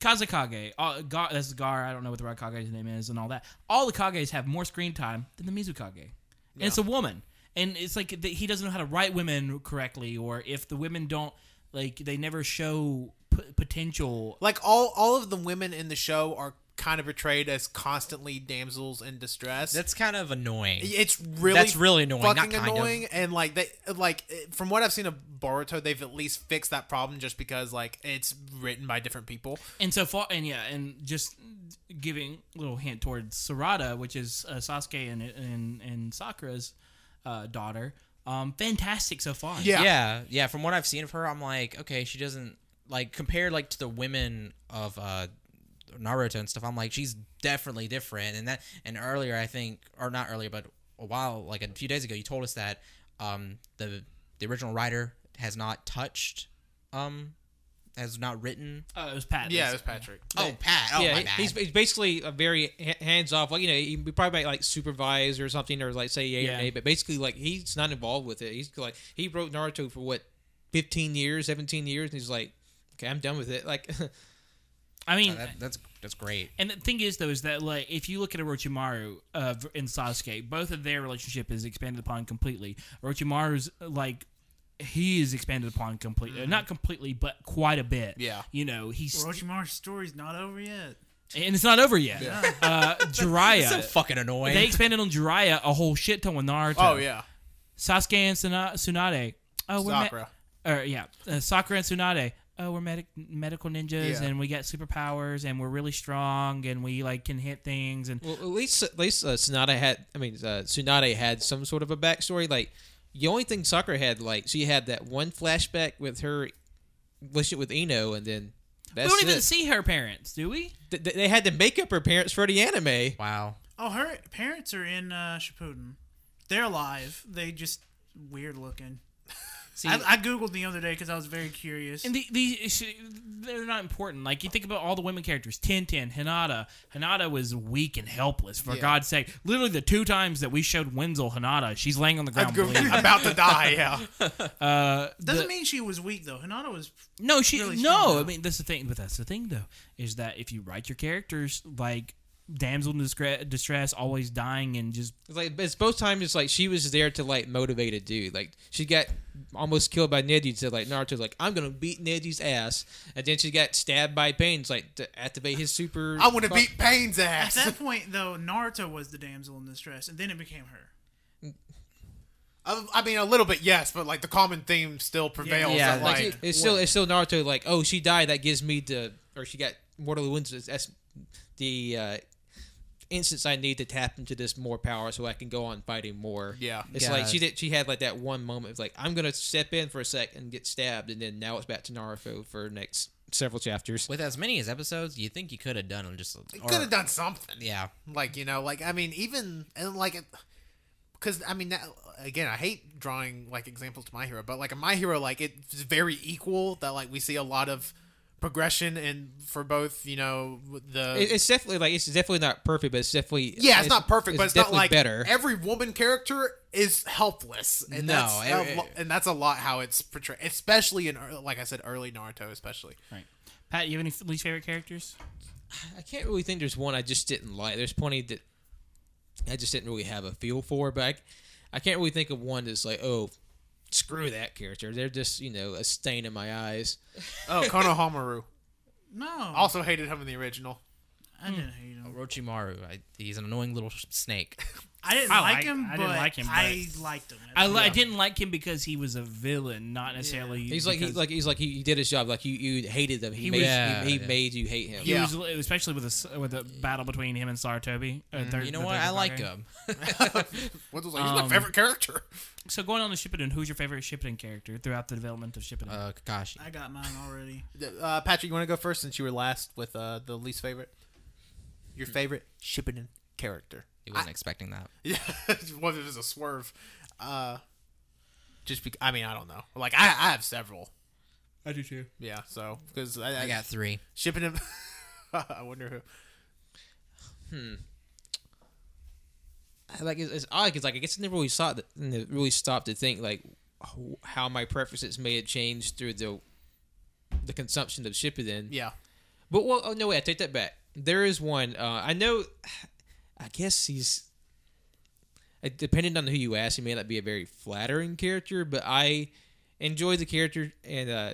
Kazekage, uh, Gaara, that's Gaara. I don't know what the Raikage's name is, and all that. All the Kages have more screen time than the Mizukage, and it's a woman. And it's like that he doesn't know how to write women correctly, or if the women don't like, they never show p- potential Like all all of the women in the show are kind of portrayed as constantly damsels in distress. That's kind of annoying. it's really That's really annoying, not Fucking kind of. annoying, and like they like from what I've seen of Boruto, they've at least fixed that problem just because like it's written by different people. And so far, and yeah, and just giving a little hint towards Sarada, which is uh, Sasuke and, and and Sakura's uh, daughter. Um, fantastic so far. Yeah. yeah, yeah. From what I've seen of her, I'm like, okay, she doesn't like compared like to the women of uh Naruto and stuff. I'm like, she's definitely different. And that and earlier, I think, or not earlier, but a while, like a few days ago, you told us that um the the original writer has not touched um has not written. Uh, it was Pat. Yeah, it was Patrick. Oh, Pat. Oh, yeah, my bad. he's, he's basically a very hands off. Like you know, he he probably might like supervise or something, or like say yay Yeah. or nay. But basically, like he's not involved with it. He's like he wrote Naruto for what, fifteen years, seventeen years, and he's like, okay, I'm done with it. Like, I mean, Uh, that, that's that's great. and the thing is though is that like if you look at Orochimaru uh, and Sasuke, both of their relationship is expanded upon completely. Orochimaru's like he is expanded upon completely, not completely, but quite a bit. Yeah. you know he's Orochimaru's story's not over yet. and it's not over yet. Uh, Jiraiya, so fucking annoying. they expanded on Jiraiya a whole shit ton with Naruto. Oh yeah, Sasuke and Suna- Tsunade. Oh, we're me- Sakura. or yeah, uh, Sakura and Tsunade. Oh, we're medic- medical ninjas, Yeah. and we got superpowers, and we're really strong, and we like can hit things, and well, at least at least uh, Tsunade had. I mean, uh, Tsunade had some sort of a backstory. Like the only thing Sakura had, like she had that one flashback with her relationship with Ino, and then we don't even it. see her parents, do we? Th- th- they had to make up her parents for the anime. wow. Oh, her parents are in uh, Shippuden. They're alive. They just weird looking. See, I, I googled the other day because I was very curious. And the, the they're not important. Like you think about all the women characters, Tenten, Hinata. Hinata was weak and helpless. For Yeah. God's sake, literally the two times that we showed Wenzel Hinata, she's laying on the ground bleeding. about to die. Yeah, Uh, Doesn't the- mean she was weak though. Hinata was. No, she really no. strong, I mean, that's the thing. But that's the thing, though, is that if you write your characters like damsel in disgra- distress, always dying, and just It's like it's both times. It's like she was there to like motivate a dude. Like she got almost killed by Neji. So like Naruto's like, I'm gonna beat Neji's ass, and then she got stabbed by Pain's like to activate his super. I want to beat Pain's ass At ass. that point, though, Naruto was the damsel in distress, and then it became her. I, I mean, a little bit, yes, but like the common theme still prevails. Yeah, that, Like like, it's still it's still Naruto. Like oh she died. That gives me the or she got mortally wounded. That's the uh, instance I need to tap into this more power so I can go on fighting more. Yeah. it's Yeah. like she did. She had like that one moment of like I'm gonna step in for a sec and get stabbed, and then now it's back to Naruto for next several chapters. with as many as episodes, you think you could have done them just It or- could have done something. Yeah, Like you know, like I mean, even and like, because I mean, that, again, I hate drawing like examples to my hero, but like a my hero, like it's very equal. That like we see a lot of progression and for both, you know, the It- it's definitely like it's definitely not perfect, but it's definitely yeah, it's, not perfect, but it's, not definitely like better. every woman character is helpless, and No, that's a it- lo- and that's a lot how it's portrayed, especially in ear- like I said, early Naruto, especially. right. Pat, you have any least favorite characters? I can't really think there's one I just didn't like. There's plenty that I just didn't really have a feel for, but I, I can't really think of one that's like, oh, screw that character. They're just, you know, a stain in my eyes. Oh, Konohamaru No, also hated him in the original. I didn't hmm. hate him. Orochimaru. I, he's an annoying little snake. I didn't I like like- him, I didn't like him, I liked him. I, li- I didn't like him because he was a villain, not necessarily. He's like he because like he's like he, he did his job. Like you you hated him. He, He made was- Yeah, he, he yeah. made you hate him. He Yeah. was, especially with the with the battle between him and Sarutobi. Uh, third, You know the what? third I like Hokage. him. What was like? He's my Um, favorite character. So going on to Shippuden, who's your favorite Shippuden character throughout the development of Shippuden? Uh, Kakashi. I got mine already. Uh, Patrick, you want to go first since you were last with uh, the least favorite? Your favorite Shippuden character? He wasn't expecting that. Yeah, what if it's a swerve? Uh, just because I mean I don't know. Like I, I have several. I do too. Yeah, so because I, I got three. shipping him. I wonder who. Hmm. Like it's, it's odd because like I guess I never really saw that really stopped to think like how my preferences may have changed through the the consumption of Shippuden. Yeah, But well, oh no, wait, I take that back. There is one. Uh, I know. I guess he's. uh, Depending on who you ask, he may not be a very flattering character, but I enjoy the character, and uh,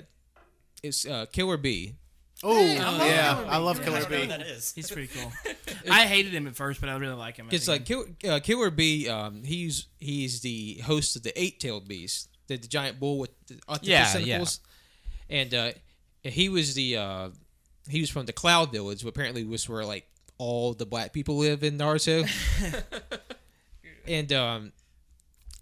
it's uh, Killer B. Oh I yeah, Killer I Bee. love Yeah, Killer I don't know B. who that is. He's pretty cool. I hated him at first, but I really like him. It's like end. Kill, uh, Killer B. Um, he's he's the host of the eight-tailed beast, the, the giant bull with the octopus Yeah, tentacles. And uh, he was the uh, he was from the Cloud Village, who apparently was where like all the black people live in Naruto. and um,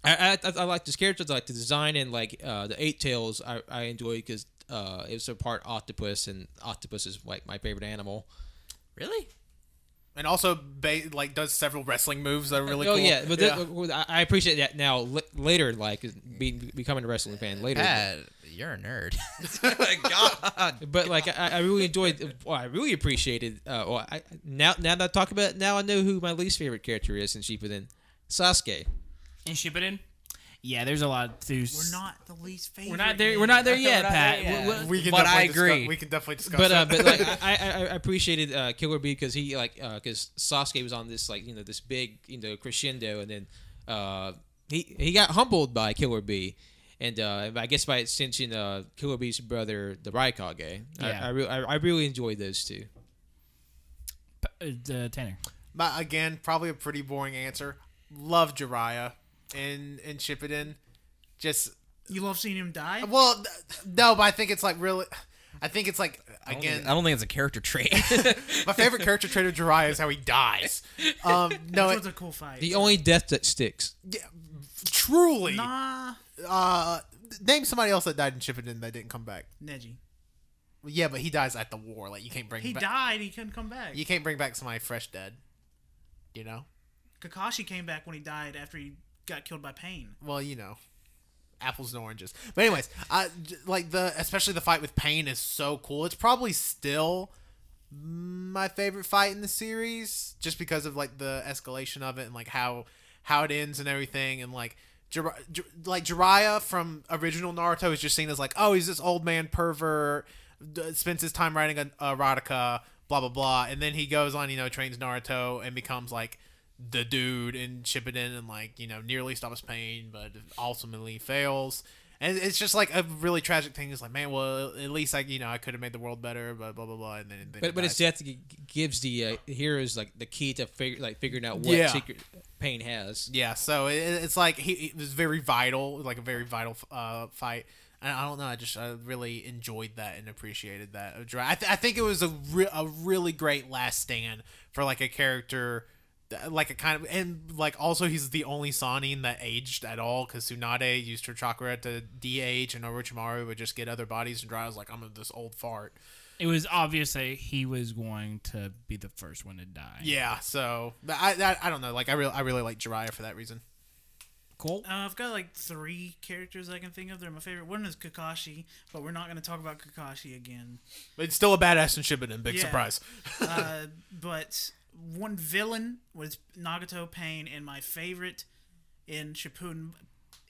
I, I I like this character, I like the design and like uh, the eight tails. I I enjoy because uh, it was a part octopus, and octopus is like my favorite animal. Really? And also, ba- like does several wrestling moves that are really oh cool. yeah, but th- I I appreciate that now. L- later, like being becoming a wrestling fan later. Pat, you're a nerd. God. But like I, I really enjoyed. Well, I really appreciated. Uh, well, I, now now that I talk about it, now I know who my least favorite character is in Shippuden, Sasuke. in Shippuden. Yeah, there's a lot of to. We're not the least favorite. We're not there. We're not there yet, Pat. there. We- we- we can But I definitely discuss- agree. we can definitely discuss. But uh, that. but like I, I, I appreciated uh, Killer B because he like because Sasuke was on this like you know this big you know crescendo and then uh, he he got humbled by Killer B. And uh, I guess by extension, uh, Killer B's brother, the Raikage. Yeah. I, I, re- I, I really enjoyed those two. uh, uh, Tanner. But again, probably a pretty boring answer. Love Jiraiya in in Just You love seeing him die. well, th- no, but I think it's like really. I think it's like I don't again. think- I don't think it's a character trait. my favorite character trait of Jiraiya is how he dies. Um, no, That it, was a cool fight. The only death that sticks. yeah, truly. nah, Uh, name somebody else that died in Shippuden that didn't come back. Neji. Yeah, but he dies at the war. Like you can't bring. He back, died. He couldn't come back. You can't bring back somebody fresh dead. You know. Kakashi came back when he died after he got killed by Pain. well, you know, apples and oranges. But anyways, I like the especially the fight with Pain is so cool. It's probably still my favorite fight in the series, just because of like the escalation of it and like how how it ends and everything, and like. Jir- Jir- like Jiraiya from original Naruto is just seen as like, oh, he's this old man pervert, spends his time writing erotica, blah blah blah, and then he goes on, you know, trains Naruto and becomes like the dude and Shippuden and like you know nearly stops pain, but ultimately fails. And it's just like a really tragic thing. It's like, man, well, at least I, you know, I could have made the world better, but blah blah blah. And then, then But but his death gives the uh, heroes like the key to figure like figuring out what Yeah. secret pain has. yeah. So it, it's like he it was very vital, like a very vital uh, fight. And I don't know. I just I really enjoyed that and appreciated that. I, th- I think it was a re- a really great last stand for like a character like a kind of and like also he's the only Sannin that aged at all because Tsunade used her chakra to de-age and Orochimaru would just get other bodies and Jiraiya was like I'm this old fart. It was obvious that he was going to be the first one to die. Yeah, so but I, I I don't know like I really I really like Jiraiya for that reason. Cool. Uh, I've got like three characters I can think of. They're my favorite. One is Kakashi, but we're not going to talk about Kakashi again. But it's still a badass in Shippuden. Big Yeah. surprise. Uh, but one villain was Nagato Pain, and my favorite in Shippuden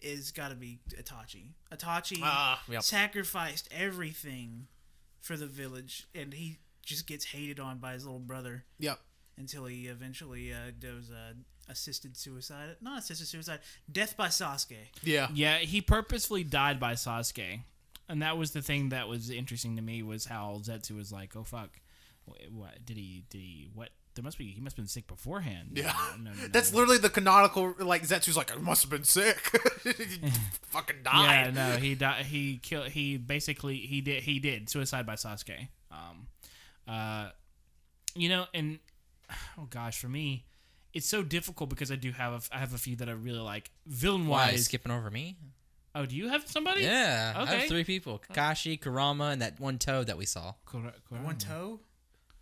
is got to be Itachi. Itachi Ah, yep. sacrificed everything for the village, and he just gets hated on by his little brother Yep. until he eventually uh, does uh, assisted suicide. Not assisted suicide. Death by Sasuke. Yeah. Yeah, he purposefully died by Sasuke, and that was the thing that was interesting to me was how Zetsu was like, "Oh fuck, Wh- what did he? Did he? What? there must be he must have been sick beforehand. Yeah. No, no, no, That's no. literally the canonical. Like Zetsu's like, I must have been sick. fucking fucking Yeah, no, he died. He killed. He basically he did he did suicide by Sasuke. Um, uh, you know, and oh gosh, for me, it's so difficult because I do have a, I have a few that I really like. villain wise. skipping over me? oh, do you have somebody? Yeah, I Okay. have three people: Kakashi, Kurama, and that one Toad that we saw. Kura- Kurama. One toe.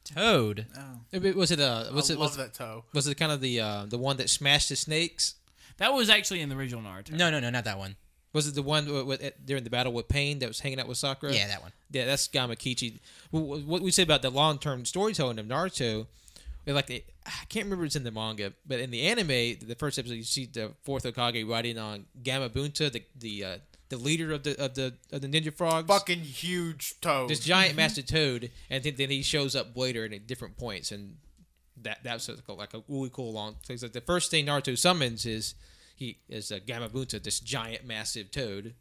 Toad. Oh, Was it uh? Was I it love was, that toe. was it kind of the uh the one that smashed the snakes? That was actually in the original Naruto. No, no, no, not that one. Was it the one with, with, during the battle with Pain that was hanging out with Sakura? Yeah, that one. Yeah, that's Gamakichi. Wh- What we say about the long term storytelling of Naruto, like the, I can't remember it's in the manga, but in the anime, the first episode you see the fourth Hokage riding on Gamabunta, the the uh, the leader of the of the of the ninja frogs. Fucking huge toad. this giant master toad, and then, then he shows up later at different points, and that that's like a really cool long. So like the first thing Naruto summons is he is a Gamabunta, this giant massive toad,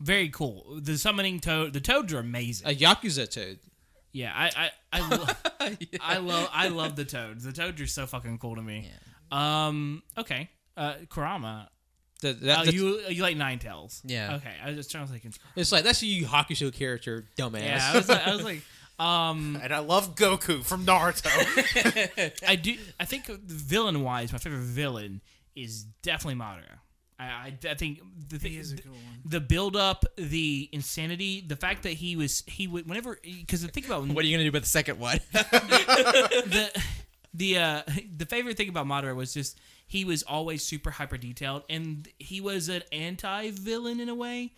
Very cool. The summoning toad. The toads are amazing. a Yakuza toad. yeah, I I I, lo- I love I love the toads. The toads are so fucking cool to me. Yeah. Um. Okay. Uh. Kurama. The, that, oh, you you like Nine Tails? Yeah. Okay. I was just trying to think. It's like that's a Yu Yu Hakusho character, dumbass. Yeah. I was like, I was like, um, and I love Goku from Naruto. I do. I think villain wise, my favorite villain is definitely Madara. I, I, I think the thing is a cool one. the build up, the insanity, the fact that he was he would whenever because think about What are you gonna do about the second one? the the uh the favorite thing about Madara was just he was always super hyper detailed and he was an anti villain in a way.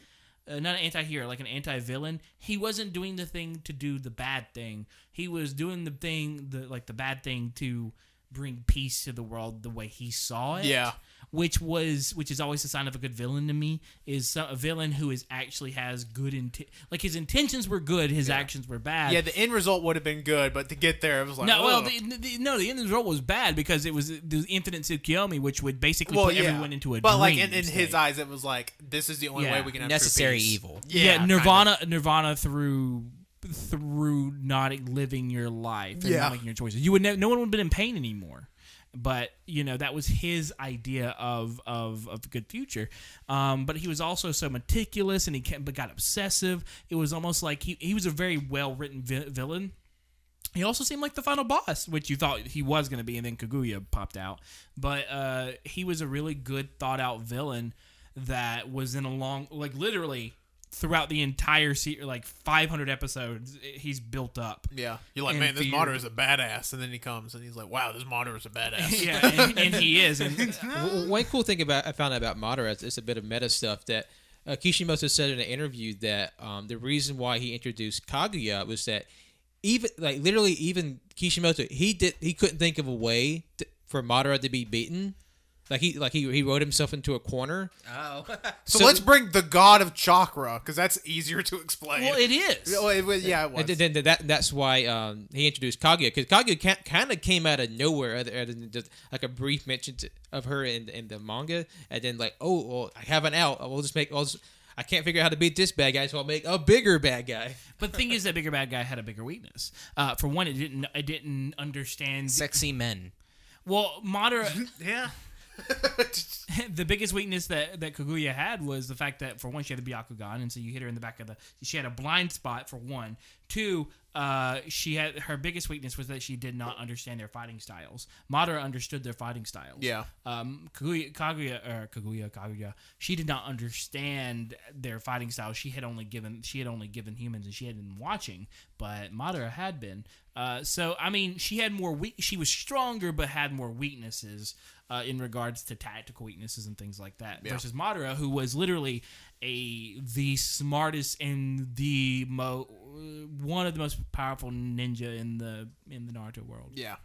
Uh, not an anti-hero, like an anti-villain. He wasn't doing the thing to do the bad thing. He was doing the thing, the like the bad thing to bring peace to the world the way he saw it. Yeah. Which was which is always a sign of a good villain to me. Is a villain who is actually has good intent. Like his intentions were good, his actions were bad. yeah, the end result would have been good, but to get there, it was like, No, well, the, the, no, the end result was bad because it was the infinite Tsukiyomi, which would basically well, put yeah. everyone into a but dream. like in, in his eyes, it was like this is the only Yeah. way we can have Necessary peace. evil. Yeah, yeah, kind of. Nirvana, Nirvana through through not living your life and Yeah. not making your choices. You would ne- no one would have been in pain anymore. But you know that was his idea of of of a good future. Um, but he was also so meticulous and he kept, but got obsessive. It was almost like he he was a very well written vi- villain. He also seemed like the final boss, which you thought he was going to be, and then Kaguya popped out. But uh, he was a really good, thought out villain that was in a long, like literally throughout the entire series, like 500 episodes, he's built up. Yeah, you're like, man, this fear. Madara is a badass, and then he comes and he's like, wow, this Madara is a badass. yeah, and, and he is. And W- One cool thing about I found out about Madara is it's a bit of meta stuff that uh, Kishimoto said in an interview that um, the reason why he introduced Kaguya was that even like literally even Kishimoto he did he couldn't think of a way to, for Madara to be beaten. Like he like he he wrote himself into a corner. Oh. So, So- let's bring the god of chakra because that's easier to explain. well, it is. Oh, it was- yeah, it was. And then then that that's why um, he introduced Kaguya because Kaguya kind of came out of nowhere other, other than just like a brief mention to, of her in in the manga, and then like oh well I have an out. We'll just make. I'll just, I can't figure out how to beat this bad guy, so I'll make a bigger bad guy. But the thing is, that bigger bad guy had a bigger weakness. Uh, for one, it didn't. I didn't understand. Sexy men. Well, Madara. Yeah. the biggest weakness that, that Kaguya had was the fact that for one she had the Byakugan, and so you hit her in the back of the. She had a blind spot for one. Two, uh, she had her biggest weakness was that she did not understand their fighting styles. Madara understood their fighting styles. Yeah. Um, Kaguya, Kaguya, or Kaguya, Kaguya, she did not understand their fighting styles. She had only given she had only given humans, and she had been watching, but Madara had been. Uh, so I mean, she had more weak. She was stronger, but had more weaknesses uh, in regards to tactical weaknesses and things like that. Versus Madara, who was literally a the smartest and the mo one of the most powerful ninja in the in the Naruto world. Yeah.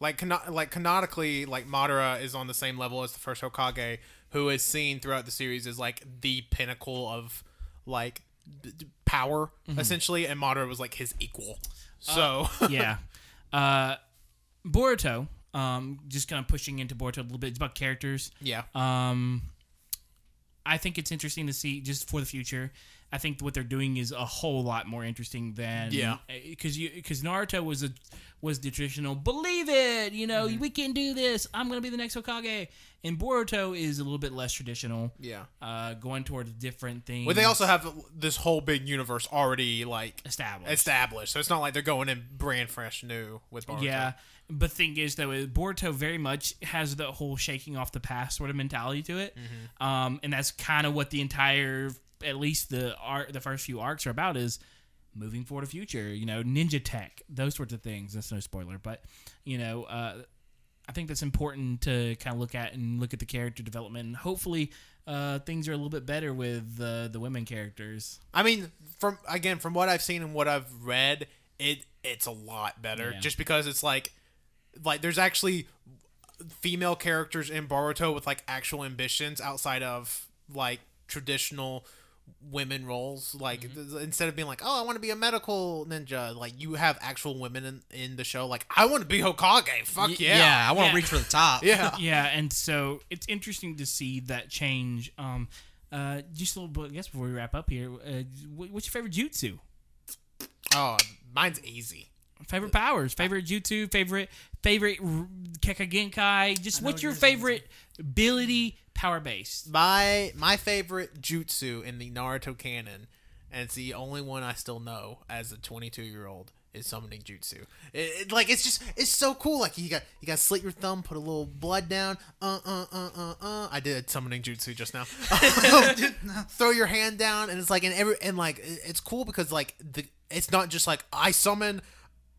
Like cano- like canonically, like Madara is on the same level as the first Hokage, who is seen throughout the series as like the pinnacle of like d- d- power, essentially, and Madara was like his equal. So yeah. Uh, Boruto, um, just kind of pushing into Boruto a little bit. It's about characters. yeah, Um, I think it's interesting to see just for the future I think what they're doing is a whole lot more interesting than Yeah. because you because Naruto was a was the traditional believe it you know Mm-hmm. we can do this I'm gonna be the next Hokage and Boruto is a little bit less traditional Yeah. uh, going towards different things. Well, they also have this whole big universe already like established. established, so it's not like they're going in brand fresh new with Boruto. Yeah, but thing is though, is Boruto very much has the whole shaking off the past sort of mentality to it, Mm-hmm. um, and that's kind of what the entire, at least the art, the first few arcs are about is moving forward to future. You know, ninja tech, those sorts of things. That's no spoiler, but you know, uh, I think that's important to kind of look at and look at the character development. And hopefully, uh, things are a little bit better with uh, the women characters. I mean, from again, from what I've seen and what I've read, it it's a lot better. Yeah. Just because it's like, like there's actually female characters in Boruto with like actual ambitions outside of like traditional women roles. Like Mm-hmm. th- instead of being like, oh, I want to be a medical ninja, like you have actual women in, in the show. Like I want to be Hokage. Fuck Y- yeah. I want to Yeah. reach for the top. Yeah. yeah, and so it's interesting to see that change. Um, uh, just a little bit, I guess, before we wrap up here, uh, what's your favorite jutsu? Oh, mine's easy. Favorite powers? Favorite jutsu? Favorite favorite r- Kekkei Genkai? Just what's what your favorite ability power based? My my favorite jutsu in the Naruto canon, and it's the only one I still know as a 22 year old, is summoning jutsu. It, it- like it's just it's so cool. Like you got you got slit your thumb, put a little blood down. Uh uh uh uh uh. I did summoning jutsu just now. Throw your hand down, and it's like and every and like it's cool because like the it's not just like I summon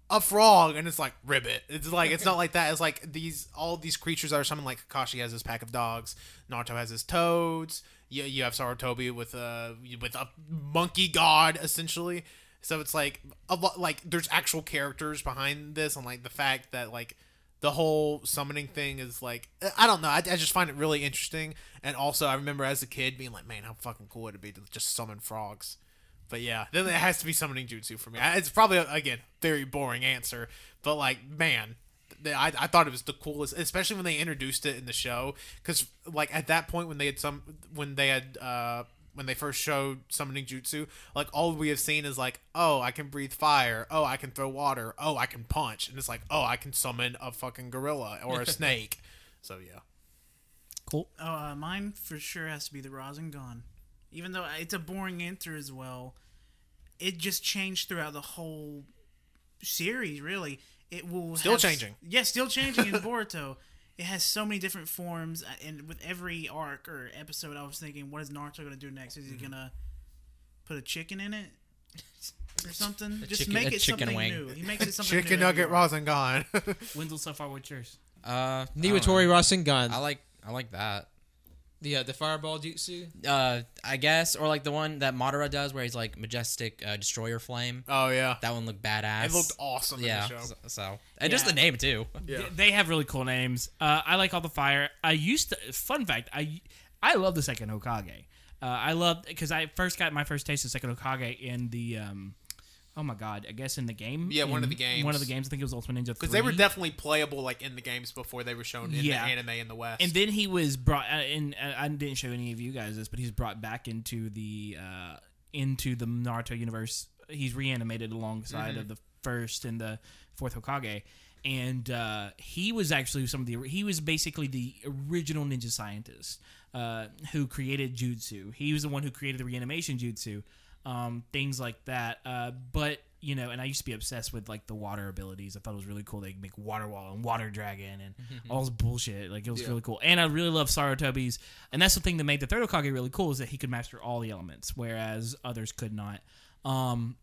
a frog and it's like ribbit. It's like it's not like that. It's like these all these creatures are something like Kakashi has his pack of dogs, Naruto has his toads. You, you have Sarutobi with a with a monkey god essentially. So it's like a lot like there's actual characters behind this and like the fact that like the whole summoning thing is like I don't know. I, I just find it really interesting. And also I remember as a kid being like, man, how fucking cool would it be to just summon frogs? But yeah, then it has to be summoning jutsu for me. It's probably again very boring answer, but like man, I, I thought it was the coolest, especially when they introduced it in the show. Because like at that point when they had some when they had uh when they first showed summoning jutsu, like all we have seen is like oh I can breathe fire, oh I can throw water, oh I can punch, and it's like oh I can summon a fucking gorilla or a snake. So yeah, Cool. Oh, uh, mine for sure has to be the Rasengan. Even though it's a boring answer as well, it just changed throughout the whole series. Really, it will Still have- changing. Yeah, still changing in Boruto. It has so many different forms, uh, and with every arc or episode, I was thinking, what is Naruto gonna do next? Is he Mm-hmm. gonna put a chicken in it or something? Just chicken- make it chicken something wing. new. He makes it something chicken new every nugget arc. Rasengan. Wendell, so far, what's yours? Uh, I don't Niwatori know. Rasengan. I like I like that. The uh, the fireball jutsu. Uh, I guess, or like the one that Madara does, where he's like majestic uh, destroyer flame. oh yeah, That one looked badass. it looked awesome Yeah. in the show. So, so- and just the name too. Yeah. They- They have really cool names. Uh, I like all the fire. I used to. Fun fact: I I love the second Hokage. Uh, I love because I first got my first taste of second Hokage in the. Um, oh my god! I guess in the game. Yeah, one of the games. One of the games. I think it was Ultimate Ninja. Because they were definitely playable like in the games before they were shown in Yeah. the anime in the West. And then he was brought, uh, and uh, I didn't show any of you guys this, but he's brought back into the uh, into the Naruto universe. He's reanimated alongside Mm-hmm. of the first and the fourth Hokage, and uh, he was actually some of the. He was basically the original ninja scientist uh, who created jutsu. He was the one who created the reanimation jutsu, um, things like that. Uh, but you know, and I used to be obsessed with like the water abilities. I thought it was really cool. They could make water wall and water dragon and all this bullshit. Like it was Yeah. really cool. And I really love Sarutobi's. And that's the thing that made the third Hokage really cool is that he could master all the elements, whereas others could not. Um,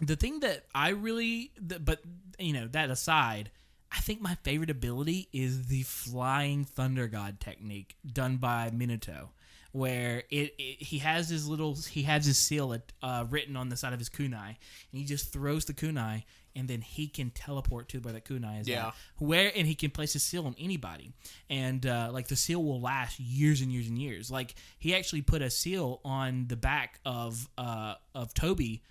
the thing that I really, th- but you know, that aside, I think my favorite ability is the flying thunder god technique done by Minato, where it, it he has his little he has his seal uh, written on the side of his kunai, and he just throws the kunai, and then he can teleport to where the kunai is. Yeah. at. where and he can place a seal on anybody, and uh, like the seal will last years and years and years. Like he actually put a seal on the back of uh, of Toby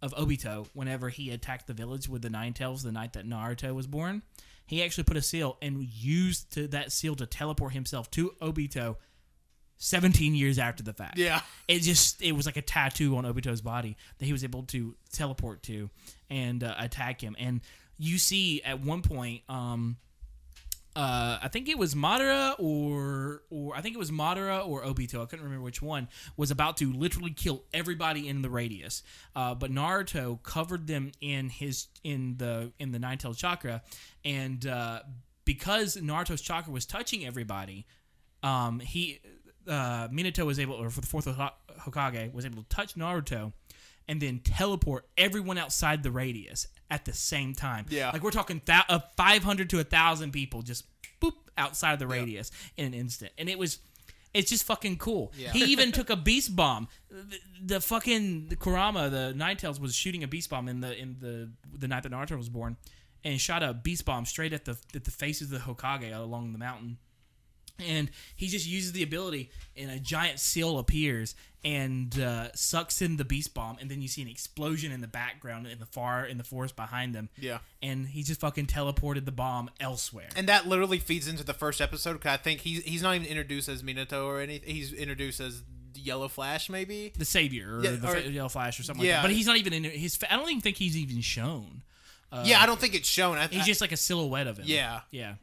of Obito whenever he attacked the village with the Nine Tails the night that Naruto was born. He actually put a seal and used to, that seal to teleport himself to Obito 17 years after the fact. Yeah. It just it was like a tattoo on Obito's body that he was able to teleport to and uh, attack him. And you see at one point um uh, I think it was Madara or or I think it was Madara or Obito. I couldn't remember which one was about to literally kill everybody in the radius. Uh, but Naruto covered them in his in the in the nine tailed chakra, and uh, because Naruto's chakra was touching everybody, um, he uh, Minato was able, or for the fourth Hoka- Hokage, was able to touch Naruto and then teleport everyone outside the radius at the same time. Yeah. like we're talking th- uh, 500 to 1,000 people just boop outside of the radius in an instant, and it was. It's just fucking cool. Yeah. He even took a beast bomb. The, the fucking the Kurama, the Ninetales, was shooting a beast bomb in the in the the night that Naruto was born, and shot a beast bomb straight at the at the faces of the Hokage along the mountain and he just uses the ability and a giant seal appears and uh, sucks in the beast bomb and then you see an explosion in the background in the far in the forest behind them Yeah. and he just fucking teleported the bomb elsewhere And that literally feeds into the first episode. Cause I think he's he's not even introduced as Minato or anything. He's introduced as Yellow Flash, maybe. the savior or Yeah, the or- yellow flash or something Yeah. like that but he's not even in his fa- i don't even think he's even shown yeah, I don't think it's shown. I, he's I- just like a silhouette of him Yeah. yeah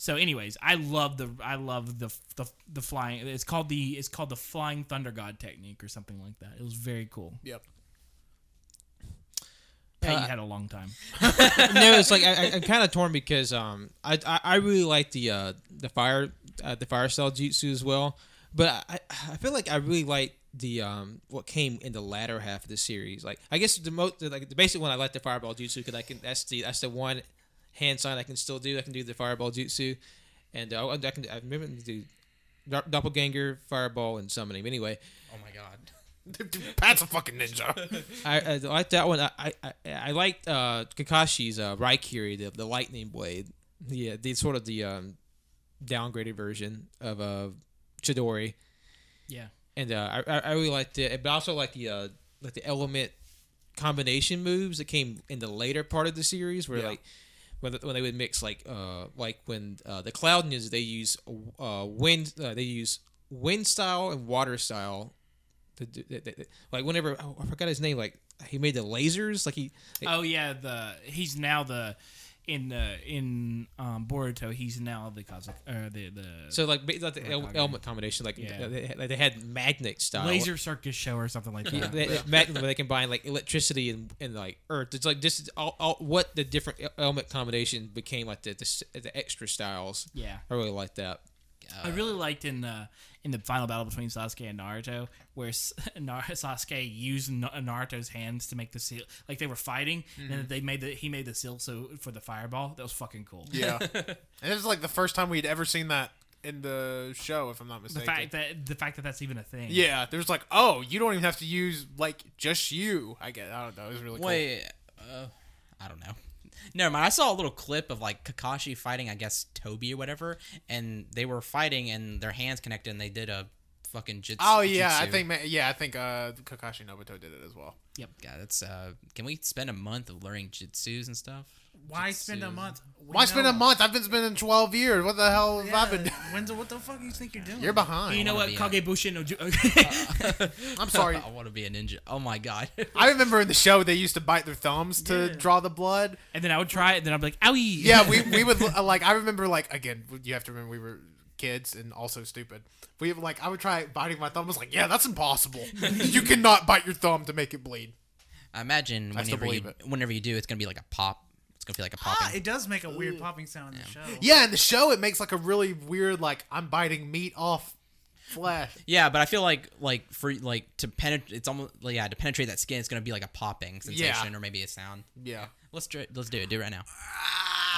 so anyways i love the i love the the, the flying it's called the it's called the flying thunder god technique or something like that it was very cool Yep. Pat, Uh, had a long time no, it's like I, I, I'm kind of torn because um I, I, I really like the uh the fire uh, the fire style jutsu as well, but I I feel like I really like the um what came in the latter half of the series. Like I guess the most like the basic one I like the fireball jutsu because I can that's the that's the one hand sign I can still do. I can do the fireball jutsu, and uh, I can I remember to do do- doppelganger, fireball, and summoning. But anyway, Oh my god. Pat's a fucking ninja. I, I like that one. I I, I, liked uh, Kakashi's uh, Raikiri, the, the lightning blade. Yeah, the sort of the um, downgraded version of uh, Chidori, yeah and uh, I I I really liked it. But I also like the uh, like the element combination moves that came in the later part of the series, where Yeah. like when, when they would mix like uh like when uh, the Cloud Ninjas they use uh wind uh, they use wind style and water style. to do- they- they- Like whenever oh, I forgot his name, like he made the lasers. Like he Oh yeah, the he's now the in uh, in um, Boruto. He's now the Kazakh or the the so like, ba- like the el- element combination. Like Yeah. they, they had magnet style laser circus show or something like Yeah, that. they, they- magnet where they combine like electricity and, and like earth. It's like just all, all, what the different element combination became like the, the s- the extra styles. Yeah. I really like that. I really liked in uh, in the final battle between Sasuke and Naruto, where Nar- Sasuke used Na- Naruto's hands to make the seal. Like they were fighting, and they made the he made the seal so for the fireball. That was fucking cool. yeah. And this is like the first time we'd ever seen that in the show, if I'm not mistaken. The mistaken. fact that the fact that that's even a thing. yeah, there's like, oh, you don't even have to use like just you. I get. I don't know. It was really cool. Wait, uh, I don't know. Never mind. I saw a little clip of like Kakashi fighting, I guess Toby or whatever, and they were fighting and their hands connected and they did a fucking jitsu. Oh yeah, I think yeah, I think uh, Kakashi Nobuto did it as well. Yep. God, that's uh. Can we spend a month of learning jitsus and stuff? Why spend a month? We Why spend a month? I've been spending 12 years. What the hell have Yeah, I been doing? when's, what the fuck do you think you're doing? You're behind. You know what? wanna be a- Kage Bunshin no Ju- I'm sorry. I want to be a ninja. Oh my god. I remember in the show they used to bite their thumbs to Yeah. draw the blood. and then I would try it, and then I'd be like, "Owie!" Yeah, we we would uh, like. I remember like again. You have to remember we were kids and also stupid. We like I would try biting my thumb. I was like, yeah, that's impossible. you cannot bite your thumb to make it bleed. I imagine I whenever you it. whenever you do, it's gonna be like a pop. It's gonna feel like a Ah, it does make a weird popping sound in the show. Yeah, in the show it makes like a really weird like I'm biting meat off flesh. Yeah, but I feel like like for like to penetrate, it's almost like, yeah to penetrate that skin, it's gonna be like a popping sensation or maybe a sound. Yeah. Let's do it. Let's do it. Do it right now.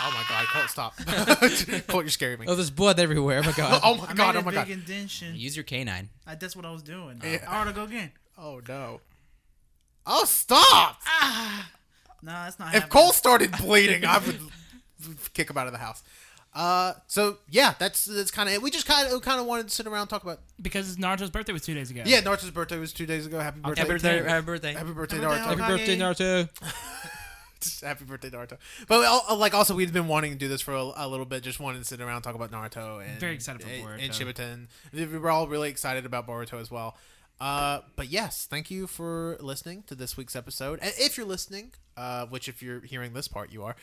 Oh my god, Colt, stop. Colt, you're scaring me. Oh, there's blood everywhere. Oh my god. Oh my I god, made oh a my god. big indention. Use your canine. I, that's what I was doing. Yeah. I ought to go again. Oh no. Oh stop! No, that's not. If happening. Cole started bleeding, I would kick him out of the house. Uh, so yeah, that's that's kind of it. We just kind of kind of wanted to sit around and talk about. because Naruto's birthday was two days ago. Yeah, Naruto's birthday was two days ago. Happy birthday! Happy birthday! Happy birthday! Happy birthday, Happy Naruto! Happy birthday, Naruto. Happy birthday, Naruto! But al- like, also, we've been wanting to do this for a, a little bit. Just wanted to sit around and talk about Naruto and Very excited for Boruto. and Shippuden. We We're all really excited about Boruto as well. Uh, but yes, thank you for listening to this week's episode. And if you're listening, uh, which if you're hearing this part, you are,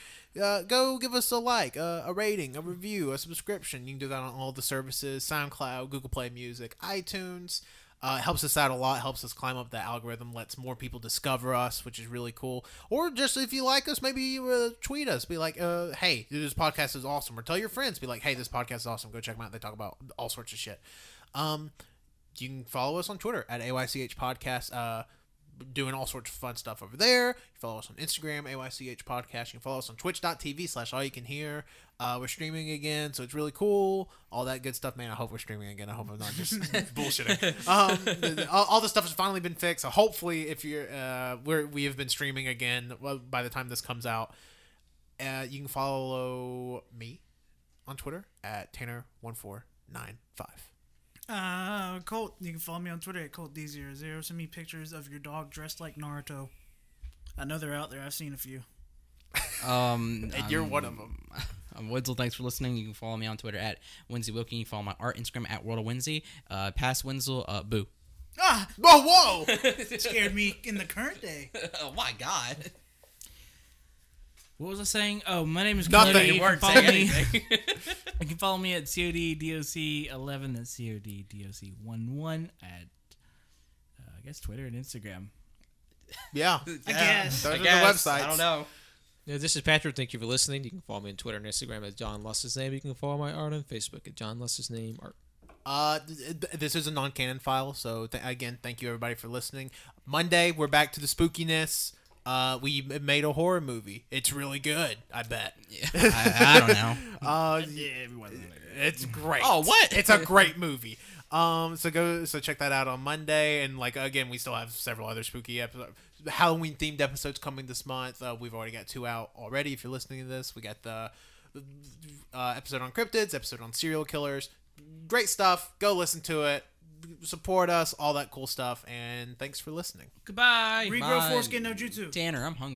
uh, go give us a like, uh, a rating, a review, a subscription. You can do that on all the services: SoundCloud, Google Play Music, iTunes. Uh, helps us out a lot. Helps us climb up the algorithm. Lets more people discover us, which is really cool. Or just if you like us, maybe uh, tweet us. Be like, uh, "Hey, this podcast is awesome." Or tell your friends. Be like, "Hey, this podcast is awesome. Go check them out. They talk about all sorts of shit." Um, you can follow us on Twitter at AYCH Podcast. Doing all sorts of fun stuff over there. You follow us on Instagram, AYCH Podcast. You can follow us on twitch.tv slash all you can hear. Uh, we're streaming again, so it's really cool. All that good stuff, man. I hope we're streaming again. I hope I'm not just bullshitting. Um, all, all the stuff has finally been fixed. So hopefully, if you're, uh, we're, we have been streaming again by the time this comes out. Uh, you can follow me on Twitter at Tanner1495. Uh, Colt, you can follow me on Twitter at ColtD00. Send me pictures of your dog dressed like Naruto. I know they're out there. I've seen a few. Um, And you're I'm- one of them. I'm Wenzel. Thanks for listening. You can follow me on Twitter at Winsy Wilkie. You can follow my art Instagram at World of Winsy. Uh, past Wenzel, uh, boo. Ah, Oh, whoa! scared me in the current day. oh my god. What was I saying? Oh, my name is Nothing. Cody. You You can weren't follow me. anything. You can follow me at CODDOC11. That's CODDOC11 at, uh, I guess, Twitter and Instagram. Yeah. I guess. Those I are the websites. I don't know. Yeah, this is Patrick. Thank you for listening. You can follow me on Twitter and Instagram at John Lust's name. You can follow my art on Facebook at John Lust's name art. Uh, th- th- this is a non-canon file, so th- again, thank you everybody for listening. Monday, we're back to the spookiness. Uh, we made a horror movie. It's really good. I bet. I, I don't know. Uh, Yeah, it's great. Oh, what? It's a great movie. Um, so go so check that out on Monday, and like again, we still have several other spooky episodes, Halloween themed episodes coming this month. Uh, we've already got two out already. If you're listening to this, we got the uh, episode on cryptids, episode on serial killers. Great stuff. Go listen to it. Support us, all that cool stuff, and thanks for listening. Goodbye. Regrow Bye. foreskin no jutsu. Tanner, I'm hungry.